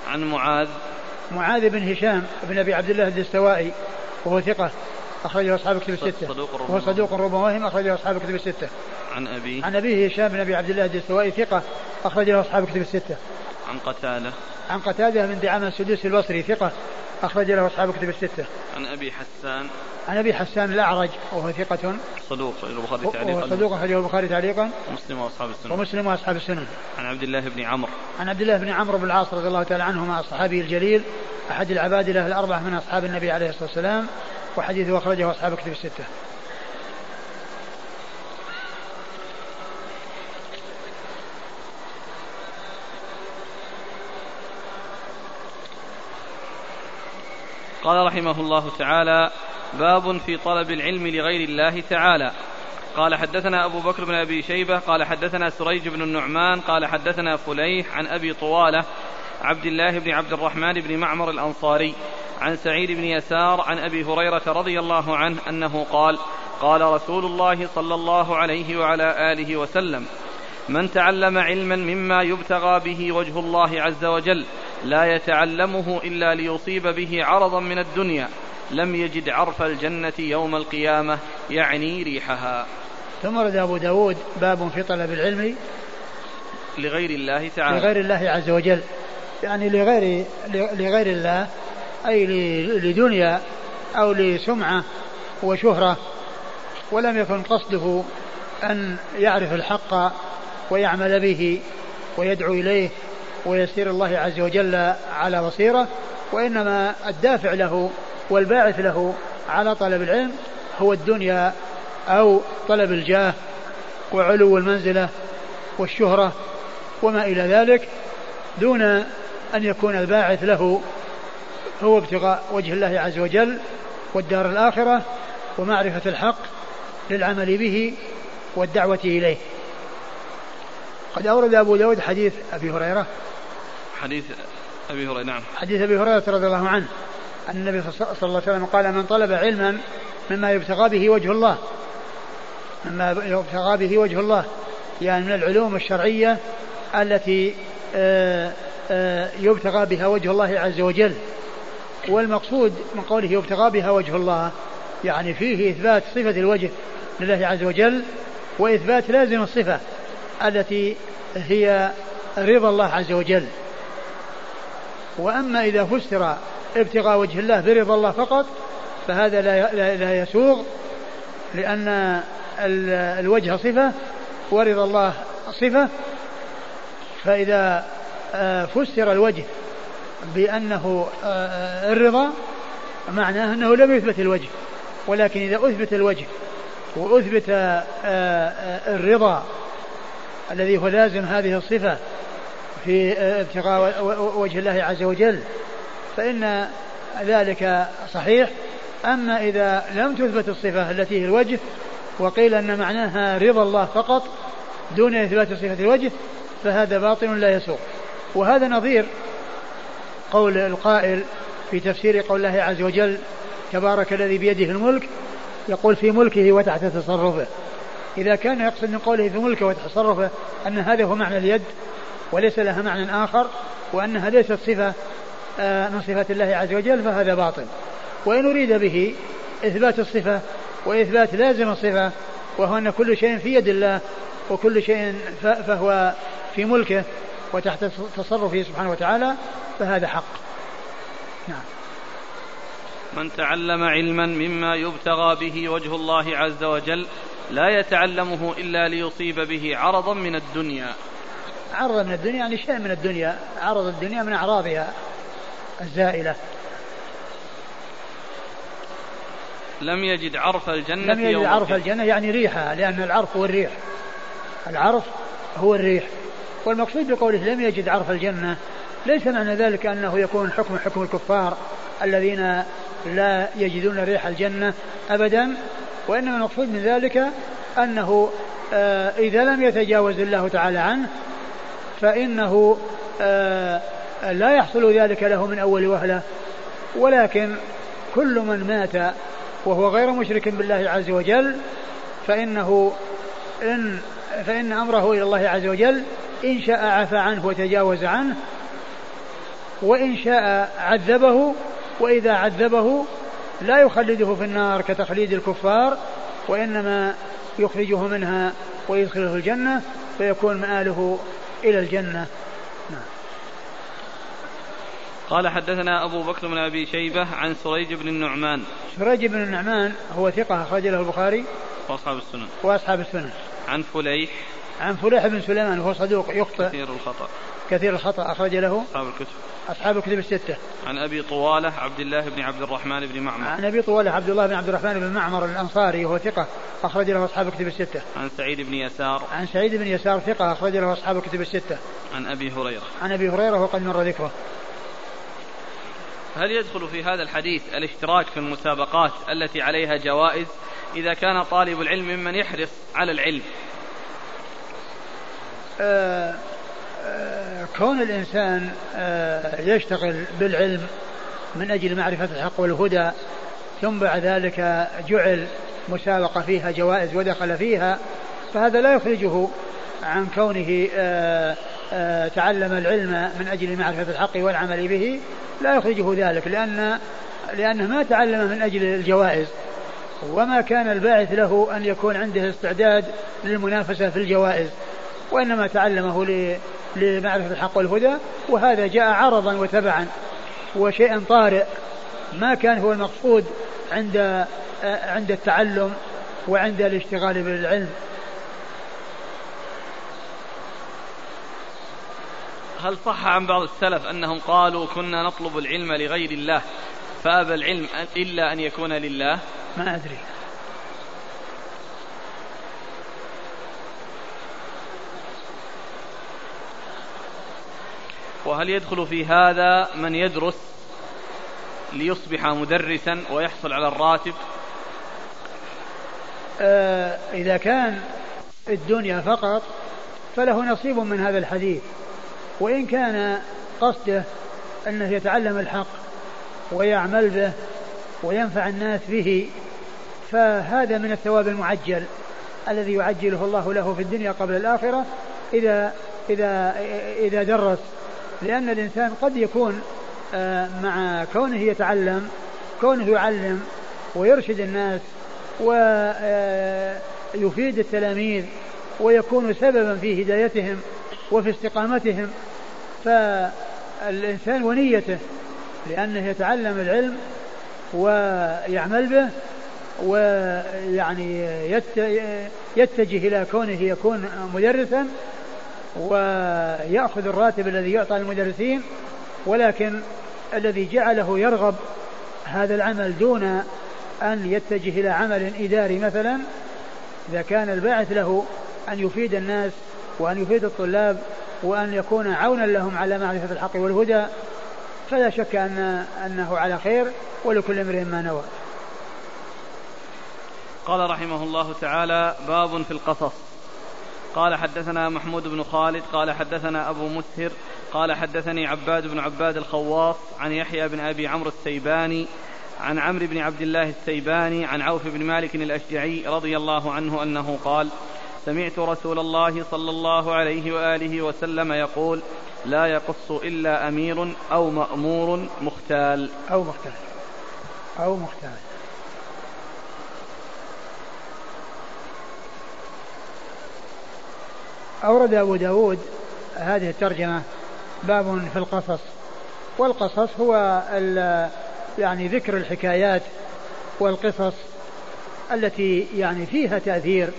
عن معاذ. معاذ بن هشام بن أبي عبد الله الدستوائي وهو ثقة أخرجه أصحاب الكتب الستة. صدوق وهو صدوق ربما وهم أخرجه أصحاب الكتب الستة. عن أبي عن أبيه هشام بن أبي عبد الله الدستوائي ثقة أخرجه أصحاب الكتب الستة. عن قتادة عن قتادة بن دعامة السدوسي البصري ثقة أخرج له أصحاب الكتب الستة. عن أبي حسان عن أبي حسان الأعرج وهو ثقة صدوق البخاري تعليقا صدوق أخرجه البخاري تعليقا ومسلم وأصحاب السنن ومسلم وأصحاب السنن. عن عبد الله بن عمرو عن عبد الله بن عمرو بن العاص رضي الله تعالى عنهما الصحابي الجليل أحد العباد له الأربعة من أصحاب النبي عليه الصلاة والسلام وحديثه أخرجه أصحاب الكتب الستة. قال رحمه الله تعالى باب في طلب العلم لغير الله تعالى. قال حدثنا أبو بكر بن أبي شيبة قال حدثنا سريج بن النعمان قال حدثنا فليح عن أبي طوالة عبد الله بن عبد الرحمن بن معمر الأنصاري عن سعيد بن يسار عن أبي هريرة رضي الله عنه أنه قال قال رسول الله صلى الله عليه وعلى آله وسلم من تعلم علما مما يبتغى به وجه الله عز وجل لا يتعلمه إلا ليصيب به عرضا من الدنيا. لم يجد عرف الجنة يوم القيامة يعني ريحها. ثم رد أبو داود باب في طلب العلم لغير الله تعالى. لغير الله عز وجل. يعني لغير لغير الله أي لدنيا أو لسمعة وشهرة. ولم يكن قصده أن يعرف الحق ويعمل به ويدعو إليه. ويسير الله عز وجل على بصيرة وإنما الدافع له والباعث له على طلب العلم هو الدنيا أو طلب الجاه وعلو المنزلة والشهرة وما إلى ذلك دون أن يكون الباعث له هو ابتغاء وجه الله عز وجل والدار الآخرة ومعرفة الحق للعمل به والدعوة إليه. قد أورد أبو داود حديث أبي هريرة حديث أبي هريرة نعم. حديث أبي هريرة رضي الله عنه. أن النبي صلى الله عليه وسلم قال من طلب علما مما يبتغى به وجه الله مما يبتغى به وجه الله يعني من العلوم الشرعية التي آه، آه، يبتغى بها وجه الله عز وجل. والمقصود من قوله يبتغى بها وجه الله يعني فيه إثبات صفة الوجه لله عز وجل وإثبات لازم الصفة التي هي رضا الله عز وجل. وأما إذا فسر ابتغاء وجه الله برضا الله فقط فهذا لا لا يسوغ لأن الوجه صفة ورضا الله صفة. فإذا آه، فسر الوجه بأنه آه، الرضا معناه أنه لم يثبت الوجه. ولكن إذا أثبت الوجه وأثبت آه، الرضا الذي هو لازم هذه الصفة في ابتغاء وجه الله عز وجل فإن ذلك صحيح. أما إذا لم تثبت الصفة التي هي الوجه وقيل أن معناها رضا الله فقط دون إثبات صفة الوجه فهذا باطل لا يسوق. وهذا نظير قول القائل في تفسير قول الله عز وجل تبارك الذي بيده الملك يقول في ملكه وتحت تصرفه إذا كان يقصد من قوله في ملكه وتصرفه أن هذا هو معنى اليد وليس لها معنى آخر وأنها ليست صفة آه، من صفات الله عز وجل فهذا باطل. وإن أريد به إثبات الصفة وإثبات لازم الصفة وهو أن كل شيء في يد الله وكل شيء فهو في ملكه وتحت تصرفه سبحانه وتعالى فهذا حق. نعم. من تعلم علما مما يبتغى به وجه الله عز وجل لا يتعلمه إلا ليصيب به عرضا من الدنيا. عرض من الدنيا يعني شيء من الدنيا عرض الدنيا من أعراضها الزائلة. لم يجد عرف الجنة لم يجد عرف الجنة يعني ريحها لأن العرف هو الريح. العرف هو الريح. والمقصود بقوله لم يجد عرف الجنة ليس معنى ذلك أنه يكون حكم حكم الكفار الذين لا يجدون ريح الجنة أبدا وإنما المقصود من ذلك أنه آه، إذا لم يتجاوز الله تعالى عنه فإنه آه، لا يحصل ذلك له من أول وهلة. ولكن كل من مات وهو غير مشرك بالله عز وجل فإنه إن فإن أمره إلى الله عز وجل إن شاء عفى عنه وتجاوز عنه وإن شاء عذبه وإذا عذبه لا يخلده في النار كتخليد الكفار وإنما يخرجه منها ويدخله الجنة فيكون مآله إلى الجنة. نعم. قال حدثنا أبو بكر بن أبي شيبة عن سريج بن النعمان. سريج بن النعمان هو ثقة أخرج له البخاري وأصحاب السنن. وأصحاب السنن. عن فليح. عن فليح بن سليمان وهو صدوق يخطئ. كثير الخطأ. كثير الخطأ أخرج له أصحاب الكتب. أصحاب الكتب الستة. عن أبي طوالة عبد الله بن عبد الرحمن بن معمر. عن أبي طوالة عبد الله بن عبد الرحمن بن معمر الأنصاري وهو ثقة أخرج له أصحاب الكتب الستة. عن سعيد بن يسار. عن سعيد بن يسار ثقة أخرج له أصحاب الكتب الستة. عن أبي هريرة. عن أبي هريرة وقد مر ذكره. هل يدخل في هذا الحديث الاشتراك في المسابقات التي عليها جوائز إذا كان طالب العلم ممن يحرص على العلم؟ آه كون الإنسان آه يشتغل بالعلم من أجل معرفة الحق والهدى ثم بعد ذلك جعل مسابقة فيها جوائز ودخل فيها فهذا لا يخرجه عن كونه آه، آه، تعلم العلم من أجل معرفة الحق والعمل به لا يخرجه ذلك لأن لأنه ما تعلم من أجل الجوائز وما كان الباعث له أن يكون عنده استعداد للمنافسة في الجوائز وإنما تعلمه لمعرفة الحق والهدى وهذا جاء عرضا وتبعا وشيئا طارئ ما كان هو المقصود عند عند التعلم وعند الاشتغال بالعلم. هل صح عن بعض السلف أنهم قالوا كنا نطلب العلم لغير الله فأبى العلم إلا أن يكون لله؟ ما أدري. وهل يدخل في هذا من يدرس ليصبح مدرسا ويحصل على الراتب؟ آه إذا كان الدنيا فقط فله نصيب من هذا الحديث وإن كان قصده أنه يتعلم الحق ويعمل به وينفع الناس به فهذا من الثواب المعجل الذي يعجله الله له في الدنيا قبل الآخرة إذا إذا إذا درس لأن الإنسان قد يكون آه، مع كونه يتعلم كونه يعلم ويرشد الناس ويفيد التلاميذ ويكون سببا في هدايتهم وفي استقامتهم فالإنسان ونيته لأنه يتعلم العلم ويعمل به ويعني يتجه إلى كونه يكون مدرسا ويأخذ الراتب الذي يعطى للمدرسين ولكن الذي جعله يرغب هذا العمل دون أن يتجه إلى عمل إداري مثلا إذا كان الباعث له أن يفيد الناس وأن يفيد الطلاب وأن يكون عونا لهم على معرفة الحق والهدى فلا شك أن أنه على خير ولكل امرئ ما نوى. قال رحمه الله تعالى باب في القصص. قال حدثنا محمود بن خالد قال حدثنا أبو مسهر قال حدثني عباد بن عباد الخواص عن يحيى بن أبي عمرو السيباني عن عمرو بن عبد الله السيباني عن عوف بن مالك الأشجعي رضي الله عنه أنه قال سمعت رسول الله صلى الله عليه وآله وسلم يقول لا يقص إلا أمير أو مأمور مختال. أو مختال. أو مختال. أورد أبو داود هذه الترجمة باب في القصص. والقصص هو يعني ذكر الحكايات والقصص التي يعني فيها تأثير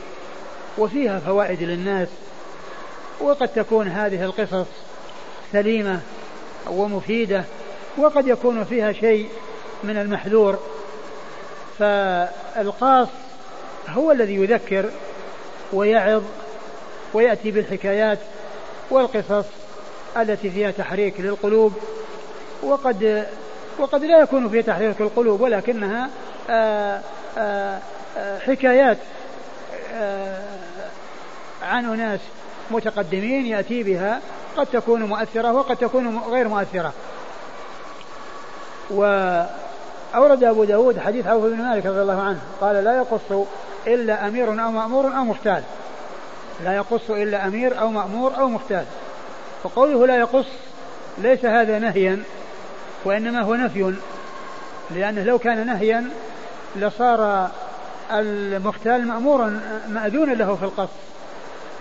وفيها فوائد للناس. وقد تكون هذه القصص سليمة ومفيدة وقد يكون فيها شيء من المحذور. فالقاص هو الذي يذكر ويعظ ويأتي بالحكايات والقصص التي فيها تحريك للقلوب وقد وقد لا يكون فيها تحريك القلوب ولكنها آآ آآ حكايات عن أناس متقدمين يأتي بها قد تكون مؤثرة وقد تكون غير مؤثرة. وأورد أبو داود حديث عوف بن مالك رضي الله عنه قال لا يقص إلا أمير أو مأمور أو مختال. لا يقص إلا أمير أو مأمور أو مختال. فقوله لا يقص ليس هذا نهيا وإنما هو نفي لأنه لو كان نهيا لصار المختال مأمورا مأذونا له في القص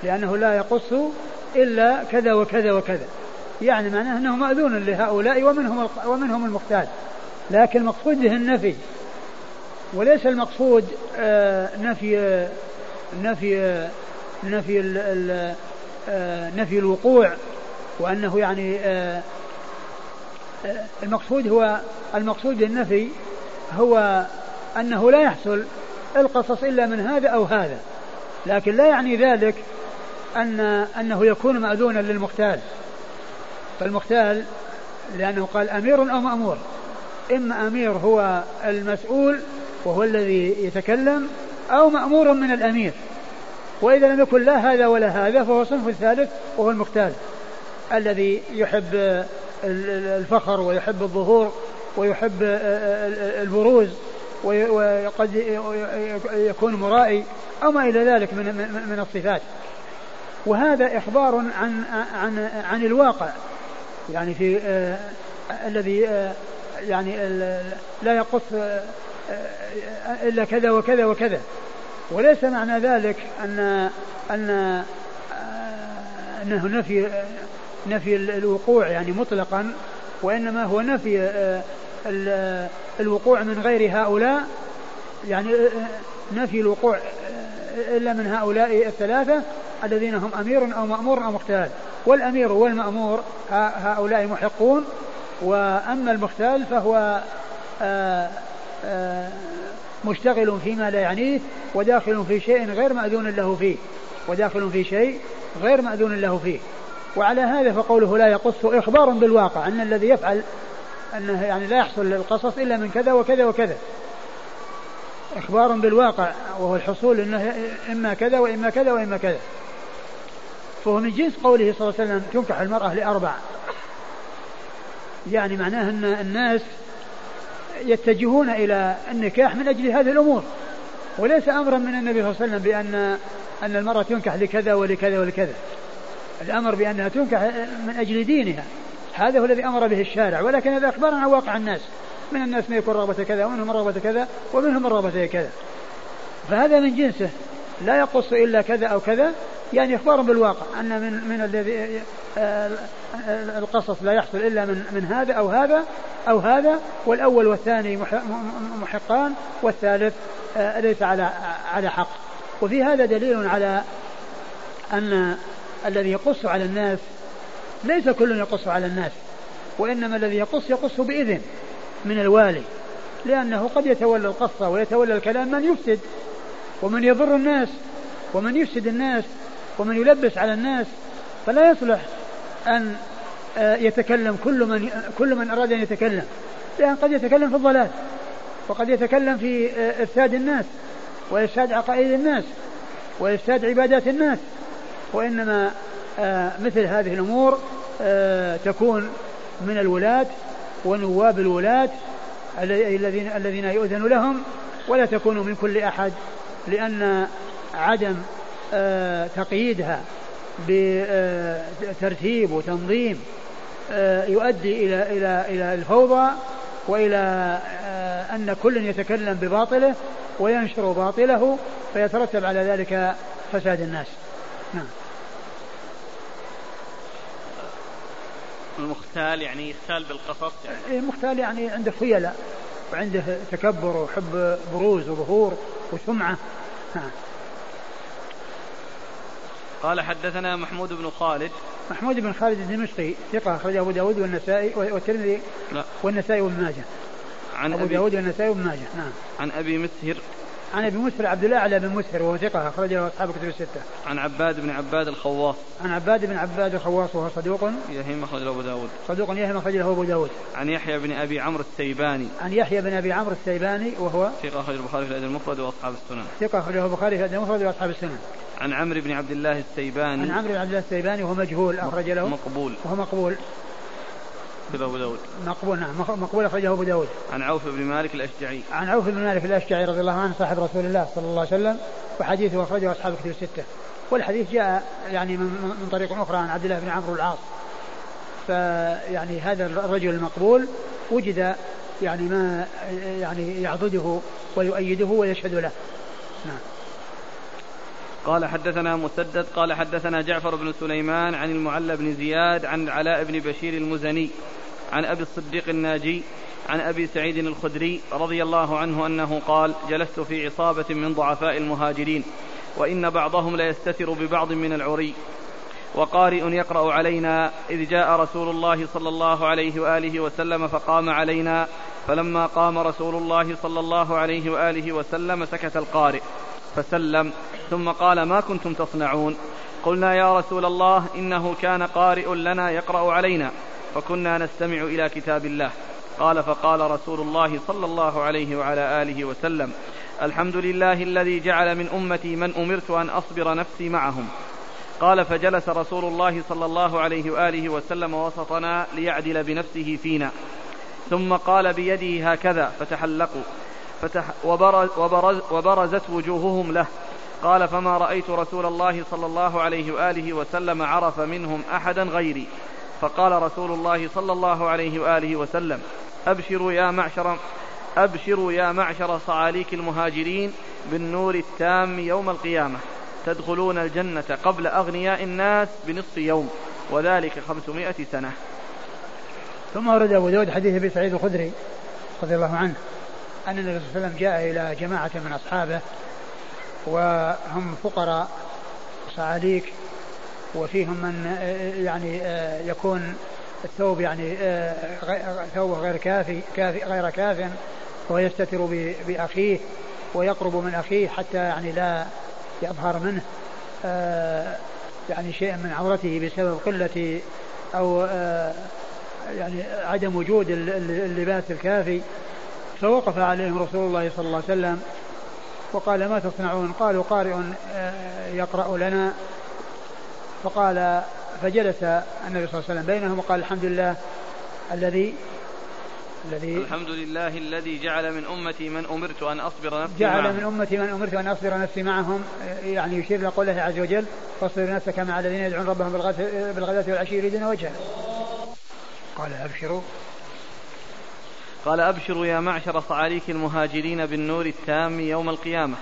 لأنه لا يقص إلا كذا وكذا وكذا. يعني معناه أنه مأذون لهؤلاء ومنهم ومنهم المختال. لكن المقصود به النفي. وليس المقصود آه، نفي نفي نفي آه، نفي الوقوع وأنه يعني آه، المقصود هو المقصود بالنفي هو أنه لا يحصل القصص إلا من هذا أو هذا لكن لا يعني ذلك أن أنه يكون مأذونا للمختال فالمختال لأنه قال أمير أو مأمور إما أمير هو المسؤول وهو الذي يتكلم أو مأمور من الأمير. وإذا لم يكن لا هذا ولا هذا فهو صنف ثالث وهو المختال الذي يحب الفخر ويحب الظهور ويحب البروز وقد يكون مرائي أو ما إلى ذلك من من الصفات. وهذا إخبار عن عن عن الواقع. يعني في الذي يعني لا يقص إلا كذا وكذا وكذا. وليس معنى ذلك أن أن آه، أنه نفي نفي الوقوع يعني مطلقا وإنما هو نفي آه، الوقوع من غير هؤلاء يعني نفي الوقوع إلا من هؤلاء الثلاثة الذين هم أمير أو مأمور أو مختال والأمير والمأمور هؤلاء محقون وأما المختال فهو آه، آه، مشتغل فيما لا يعنيه وداخل في شيء غير مأذون له فيه. وداخل في شيء غير مأذون له فيه. وعلى هذا فقوله لا يقص إخبار بالواقع أن الذي يفعل أنه يعني لا يحصل القصص إلا من كذا وكذا وكذا. إخبار بالواقع وهو الحصول أنه إما كذا وإما كذا وإما كذا. فهو من جنس قوله صلى الله عليه وسلم تنكح المرأة لأربع. يعني معناه أن الناس يتجهون إلى النكاح من أجل هذه الأمور. وليس أمرا من النبي صلى الله عليه وسلم بأن أن المرأة تنكح لكذا ولكذا ولكذا. الأمر بأنها تنكح من أجل دينها. هذا هو الذي أمر به الشارع. ولكن هذا أخبار عن واقع الناس. من الناس من يكون رغبة كذا ومنهم رغبة كذا ومنهم رغبة كذا. فهذا من جنسه. لا يقص إلا كذا أو كذا يعني إخبار بالواقع. أن من من الذي آه، القصص لا يحصل إلا من من هذا أو هذا أو هذا والأول والثاني محقان والثالث آه، ليس على على حق. وفي هذا دليل على أن الذي يقص على الناس ليس كل يقص على الناس وإنما الذي يقص يقص بإذن من الوالي لأنه قد يتولى القصة ويتولى الكلام من يفسد. ومن يضر الناس ومن يفسد الناس ومن يلبس على الناس فلا يصلح أن آه، يتكلم كل من كل من أراد أن يتكلم لأن قد يتكلم في الضلال وقد يتكلم في آه، إفساد الناس وإفساد عقائد الناس وإفساد عبادات الناس وإنما آه، مثل هذه الأمور تكون من الولاة ونواب الولاة الذين الذين يؤذن لهم ولا تكون من كل أحد. لأن عدم آه، تقييدها بترتيب وتنظيم آه، يؤدي إلى إلى إلى الفوضى وإلى آه، أن كل يتكلم بباطله وينشر باطله فيترتب على ذلك فساد الناس. نعم. المختال يعني يختال بالقصص يعني. المختال يعني عنده خيلاء وعنده تكبر وحب بروز وظهور وسمعة. نعم قال حدثنا محمود بن خالد. محمود بن خالد الدمشقي ثقة أخرجه أبو داود والنسائي والترمذي والنسائي وابن ماجه. عن أبو داود والنسائي وابن ماجه. نعم. عن أبي مسهر عن ابي مسهر عبد الاعلى بن مسهر وهو ثقة اخرج له أصحاب الكتب الستة. عن عباد بن عباد الخواص. عن عباد بن عباد الخواص وهو صدوق يهم اخرج له أبو داود. صدوق يهم اخرج له أبو داود. عن يحيى بن أبي عمرو السيباني. عن يحيى بن أبي عمرو السيباني وهو ثقة اخرج البخاري في الأدب المفرد وأصحاب السنن. ثقة أخرجه البخاري في الأدب المفرد وأصحاب السنن. عن عمرو بن عبد الله السيباني. عن عمرو بن عبد الله السيباني وهو مجهول أخرج له. مقبول. وهو مقبول. كذا أبو داود. مقبول نعم مقبول أخرجه أبو داود. عن عوف بن مالك الأشجعي. عن عوف بن مالك الأشجعي رضي الله عنه صاحب رسول الله صلى الله عليه وسلم وحديثه أخرجه أصحاب كتب الستة. والحديث جاء يعني من طريق أخرى عن عبد الله بن عمرو العاص. فيعني هذا الرجل المقبول وجد يعني ما يعني يعضده ويؤيده ويشهد له. نعم. قال حدثنا مسدد قال حدثنا جعفر بن سليمان عن المعلى بن زياد عن علاء بن بشير المزني عن أبي الصديق الناجي عن أبي سعيد الخدري رضي الله عنه أنه قال جلست في عصابة من ضعفاء المهاجرين وإن بعضهم ليستتر ببعض من العري وقارئ يقرأ علينا إذ جاء رسول الله صلى الله عليه وآله وسلم فقام علينا فلما قام رسول الله صلى الله عليه وآله وسلم سكت القارئ. فسلم. ثم قال ما كنتم تصنعون؟ قلنا يا رسول الله إنه كان قارئ لنا يقرأ علينا فكنا نستمع إلى كتاب الله. قال فقال رسول الله صلى الله عليه وعلى آله وسلم الحمد لله الذي جعل من أمتي من أمرت أن أصبر نفسي معهم. قال فجلس رسول الله صلى الله عليه وآله وسلم وسطنا ليعدل بنفسه فينا. ثم قال بيده هكذا فتحلقوا. فتح وبرز وبرز وبرزت وجوههم له. قال فما رأيت رسول الله صلى الله عليه وآله وسلم عرف منهم أحدا غيري. فقال رسول الله صلى الله عليه وآله وسلم أبشروا يا معشر أبشروا يا معشر صعاليك المهاجرين بالنور التام يوم القيامة. تدخلون الجنة قبل أغنياء الناس بنصف يوم وذلك خمسمائة سنة. ثم ورد أبو داود حديث أبي سعيد الخدري رضي الله عنه. أن النبي صلى الله عليه وسلم جاء إلى جماعة من أصحابه وهم فقراء صعاليك وفيهم من يعني يكون الثوب يعني ثوبه غير كافي, كافي غير كاف ويستتر بأخيه ويقرب من أخيه حتى يعني لا يظهر منه يعني شيء من عورته بسبب قلة أو يعني عدم وجود اللباس الكافي. فوقف عليهم رسول الله صلى الله عليه وسلم وقال ما تصنعون؟ قالوا قارئ آه، يقرأ لنا. فقال فجلس النبي صلى الله عليه وسلم بينهم وقال الحمد لله الذي الذي الحمد لله الذي جعل من أمتي من أمرت أن أصبر نفسي جعل معهم. من أمتي من أمرت أن أصبر نفسي معهم. يعني يشير إلى قوله عز وجل فاصبر نفسك مع الذين يدعون ربهم بالغداة والعشي يريدون وجهه. قال أبشروا. قال أبشروا يا معشر صعاليك المهاجرين بالنور التام يوم القيامة.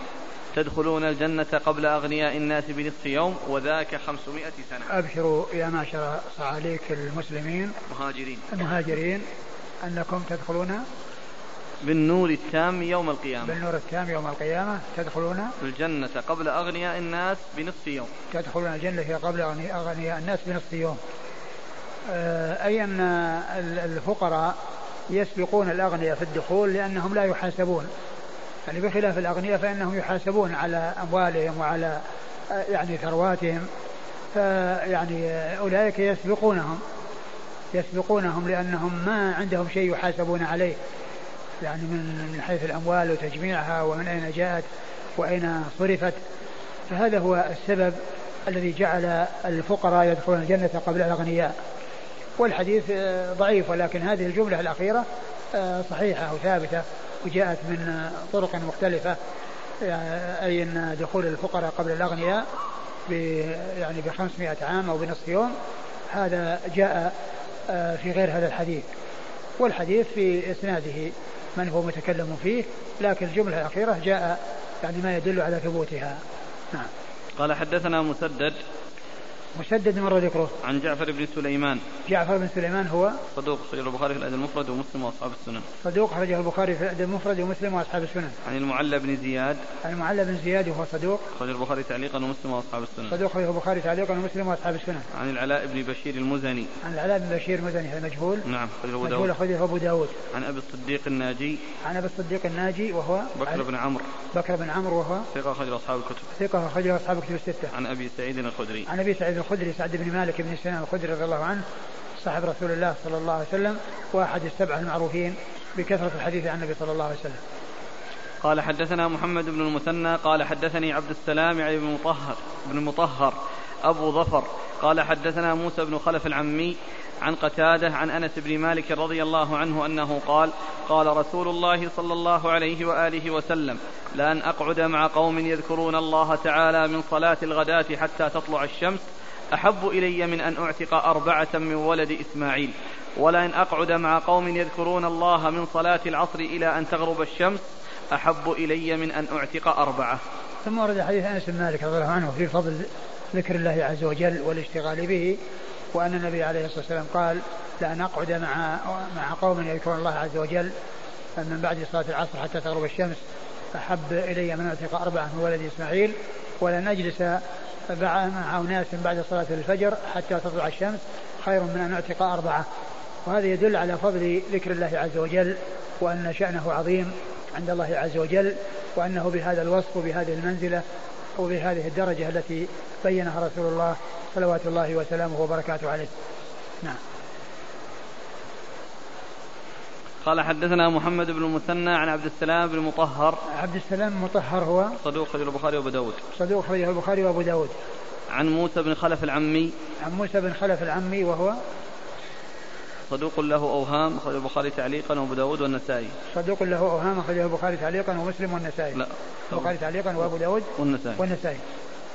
تدخلون الجنة قبل أغنياء الناس بنصف يوم وذاك خمسمائة سنة. أبشروا يا معشر صعاليك المسلمين مهاجرين. المهاجرين أنكم تدخلون بالنور التام يوم القيامة. بالنور التام يوم القيامة. تدخلون الجنة قبل أغنياء الناس بنصف يوم. تدخلون الجنة قبل أغنياء الناس بنصف يوم. آه، أي أن الفقراء؟ يسبقون الأغنياء في الدخول لأنهم لا يحاسبون. يعني بخلاف الأغنياء فإنهم يحاسبون على أموالهم وعلى يعني ثرواتهم. فيعني أولئك يسبقونهم يسبقونهم لأنهم ما عندهم شيء يحاسبون عليه. يعني من حيث الأموال وتجميعها ومن أين جاءت وأين صرفت. فهذا هو السبب الذي جعل الفقراء يدخلون الجنة قبل الأغنياء. والحديث آه، ضعيف ولكن هذه الجملة الأخيرة آه، صحيحة وثابتة وجاءت من طرق مختلفة آه، أي أن دخول الفقراء قبل الأغنياء يعني ب 500 عام أو بنصف يوم هذا جاء في غير هذا الحديث. والحديث في إسناده من هو متكلم فيه لكن الجملة الأخيرة جاء يعني ما يدل على ثبوتها. نعم. قال حدثنا مسدد مسدد مر ذكره. عن جعفر بن سليمان. جعفر بن سليمان هو صدوق أخرجه البخاري في الأدب المفرد ومسلم وأصحاب السنن. صدوق أخرجه البخاري في الأدب المفرد ومسلم وأصحاب السنن. عن المعلى بن زياد. عن المعلى بن زياد وهو صدوق. أخرجه البخاري تعليقا ومسلم وأصحاب السنن. صدوق أخرجه البخاري تعليقا ومسلم وأصحاب السنن. عن العلاء بن بشير المزني. عن العلاء بن بشير المزني هذا مجهول. نعم أخرجه أبو داود. أخرجه أبو داود. عن أبي الصديق الناجي. عن أبي الصديق الناجي وهو بكر بن عمرو. بكر بن عمرو وهو ثقة أخرجه أصحاب الكتب. ثقة أخرجه أصحاب الكتب الستة. عن أبي سعيد الخدري. عن أبي سعيد الخدري سعد بن مالك بن سنان الخدري رضي الله عنه صاحب رسول الله صلى الله عليه وسلم وأحد السبعة المعروفين بكثرة الحديث عن النبي صلى الله عليه وسلم. قال حدثنا محمد بن المثنى قال حدثني عبد السلام يعني بن مطهر بن مطهر أبو ظفر. قال حدثنا موسى بن خلف العمي عن قتادة عن أنس بن مالك رضي الله عنه أنه قال قال رسول الله صلى الله عليه وآله وسلم لأن أقعد مع قوم يذكرون الله تعالى من صلاة الغداة حتى تطلع الشمس أحب إلي من أن أعتق أربعة من ولد إسماعيل. ولأن أقعد مع قوم يذكرون الله من صلاة العصر إلى أن تغرب الشمس أحب إلي من أن أعتق أربعة. ثم ورد حديث أنس بن مالك رضي الله عنه في فضل ذكر الله عز وجل والاشتغال به وأن النبي عليه الصلاة والسلام قال لأن أقعد مع مع قوم يذكرون الله عز وجل من بعد صلاة العصر حتى تغرب الشمس أحب إلي من أعتق أربعة من ولد إسماعيل ولن أجلس مع أناس بعد صلاة الفجر حتى تطلع الشمس خير من أن أعتق أربعة. وهذا يدل على فضل ذكر الله عز وجل وأن شأنه عظيم عند الله عز وجل وأنه بهذا الوصف وبهذه المنزلة وبهذه الدرجة التي بينها رسول الله صلوات الله وسلامه وبركاته عليه. نعم. قال حدثنا محمد بن المثنى عن عبد السلام بن مطهر. عبد السلام المطهر هو صدوق خرج البخاري وأبو داود. صدوق خرج البخاري وأبو داود. عن موسى بن خلف العمي. عن موسى بن خلف العمي وهو صدوق له أوهام أخرجه البخاري تعليقا وأبو داود والنسائي. صدوق له أوهام أخرجه البخاري تعليقا ومسلم والنسائي. لا. البخاري تعليقا وأبو داود والنسائي. والنسائي.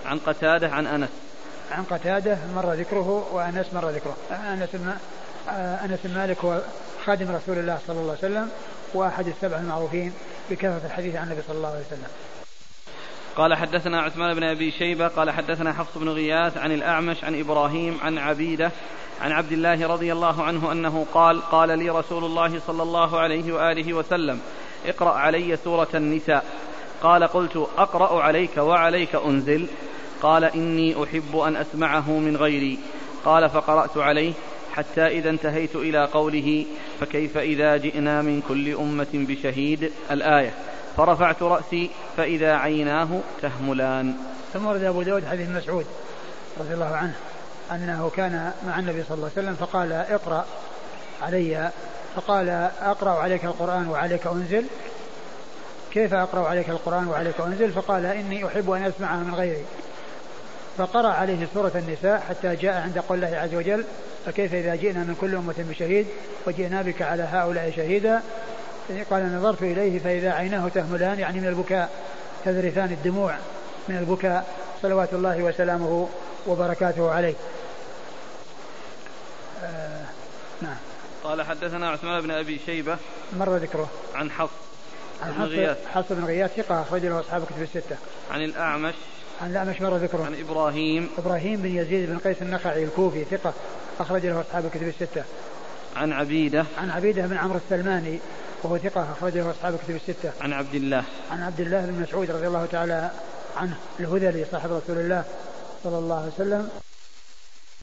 عن قتادة عن أنس. عن قتادة مر ذكره وأنس مر ذكره. أنس أنس مالك هو خادم رسول الله صلى الله عليه وسلم وأحد السبع المعروفين بكثرة الحديث عن النبي صلى الله عليه وسلم. قال حدثنا عثمان بن أبي شيبة قال حدثنا حفص بن غياث عن الأعمش عن إبراهيم عن عبيدة عن عبد الله رضي الله عنه أنه قال قال لي رسول الله صلى الله عليه وآله وسلم اقرأ علي سورة النساء. قال قلت أقرأ عليك وعليك أنزل. قال إني أحب أن أسمعه من غيري. قال فقرأت عليه. حتى إذا انتهيت إلى قوله فكيف إذا جئنا من كل أمة بشهيد الآية. فرفعت رأسي فإذا عيناه تهملان. ثم ورد أبو داود حديث مسعود رضي الله عنه أنه كان مع النبي صلى الله عليه وسلم فقال اقرأ علي فقال أقرأ عليك القرآن وعليك أنزل. كيف أقرأ عليك القرآن وعليك أنزل؟ فقال إني أحب أن أسمعها من غيري. فقرأ عليه سورة النساء حتى جاء عند قول الله عز وجل فكيف إذا جئنا من كل أمة بشهيد وجئنا بك على هؤلاء شهيدا؟ قال نظرت إليه فإذا عيناه تهملان يعني من البكاء تذرفان الدموع من البكاء صلوات الله وسلامه وبركاته عليه. آه نعم. قال حدثنا عثمان بن أبي شيبة مر ذكره. عن حفص عن بن غياث. حفص بن غياث ثقة أخرج له أصحاب كتب الستة. عن الأعمش عن الأعمش مر ذكره. عن إبراهيم. إبراهيم بن يزيد بن قيس النخعي الكوفي ثقة أخرج له أصحاب الكتب الستة. عن عبيدة. عن عبيدة بن عمرو السلماني وهو ثقة أخرجه أصحاب الكتب الستة. عن عبد الله. عن عبد الله بن مسعود رضي الله تعالى عنه الهذلي صاحب رسول الله صلى الله عليه وسلم.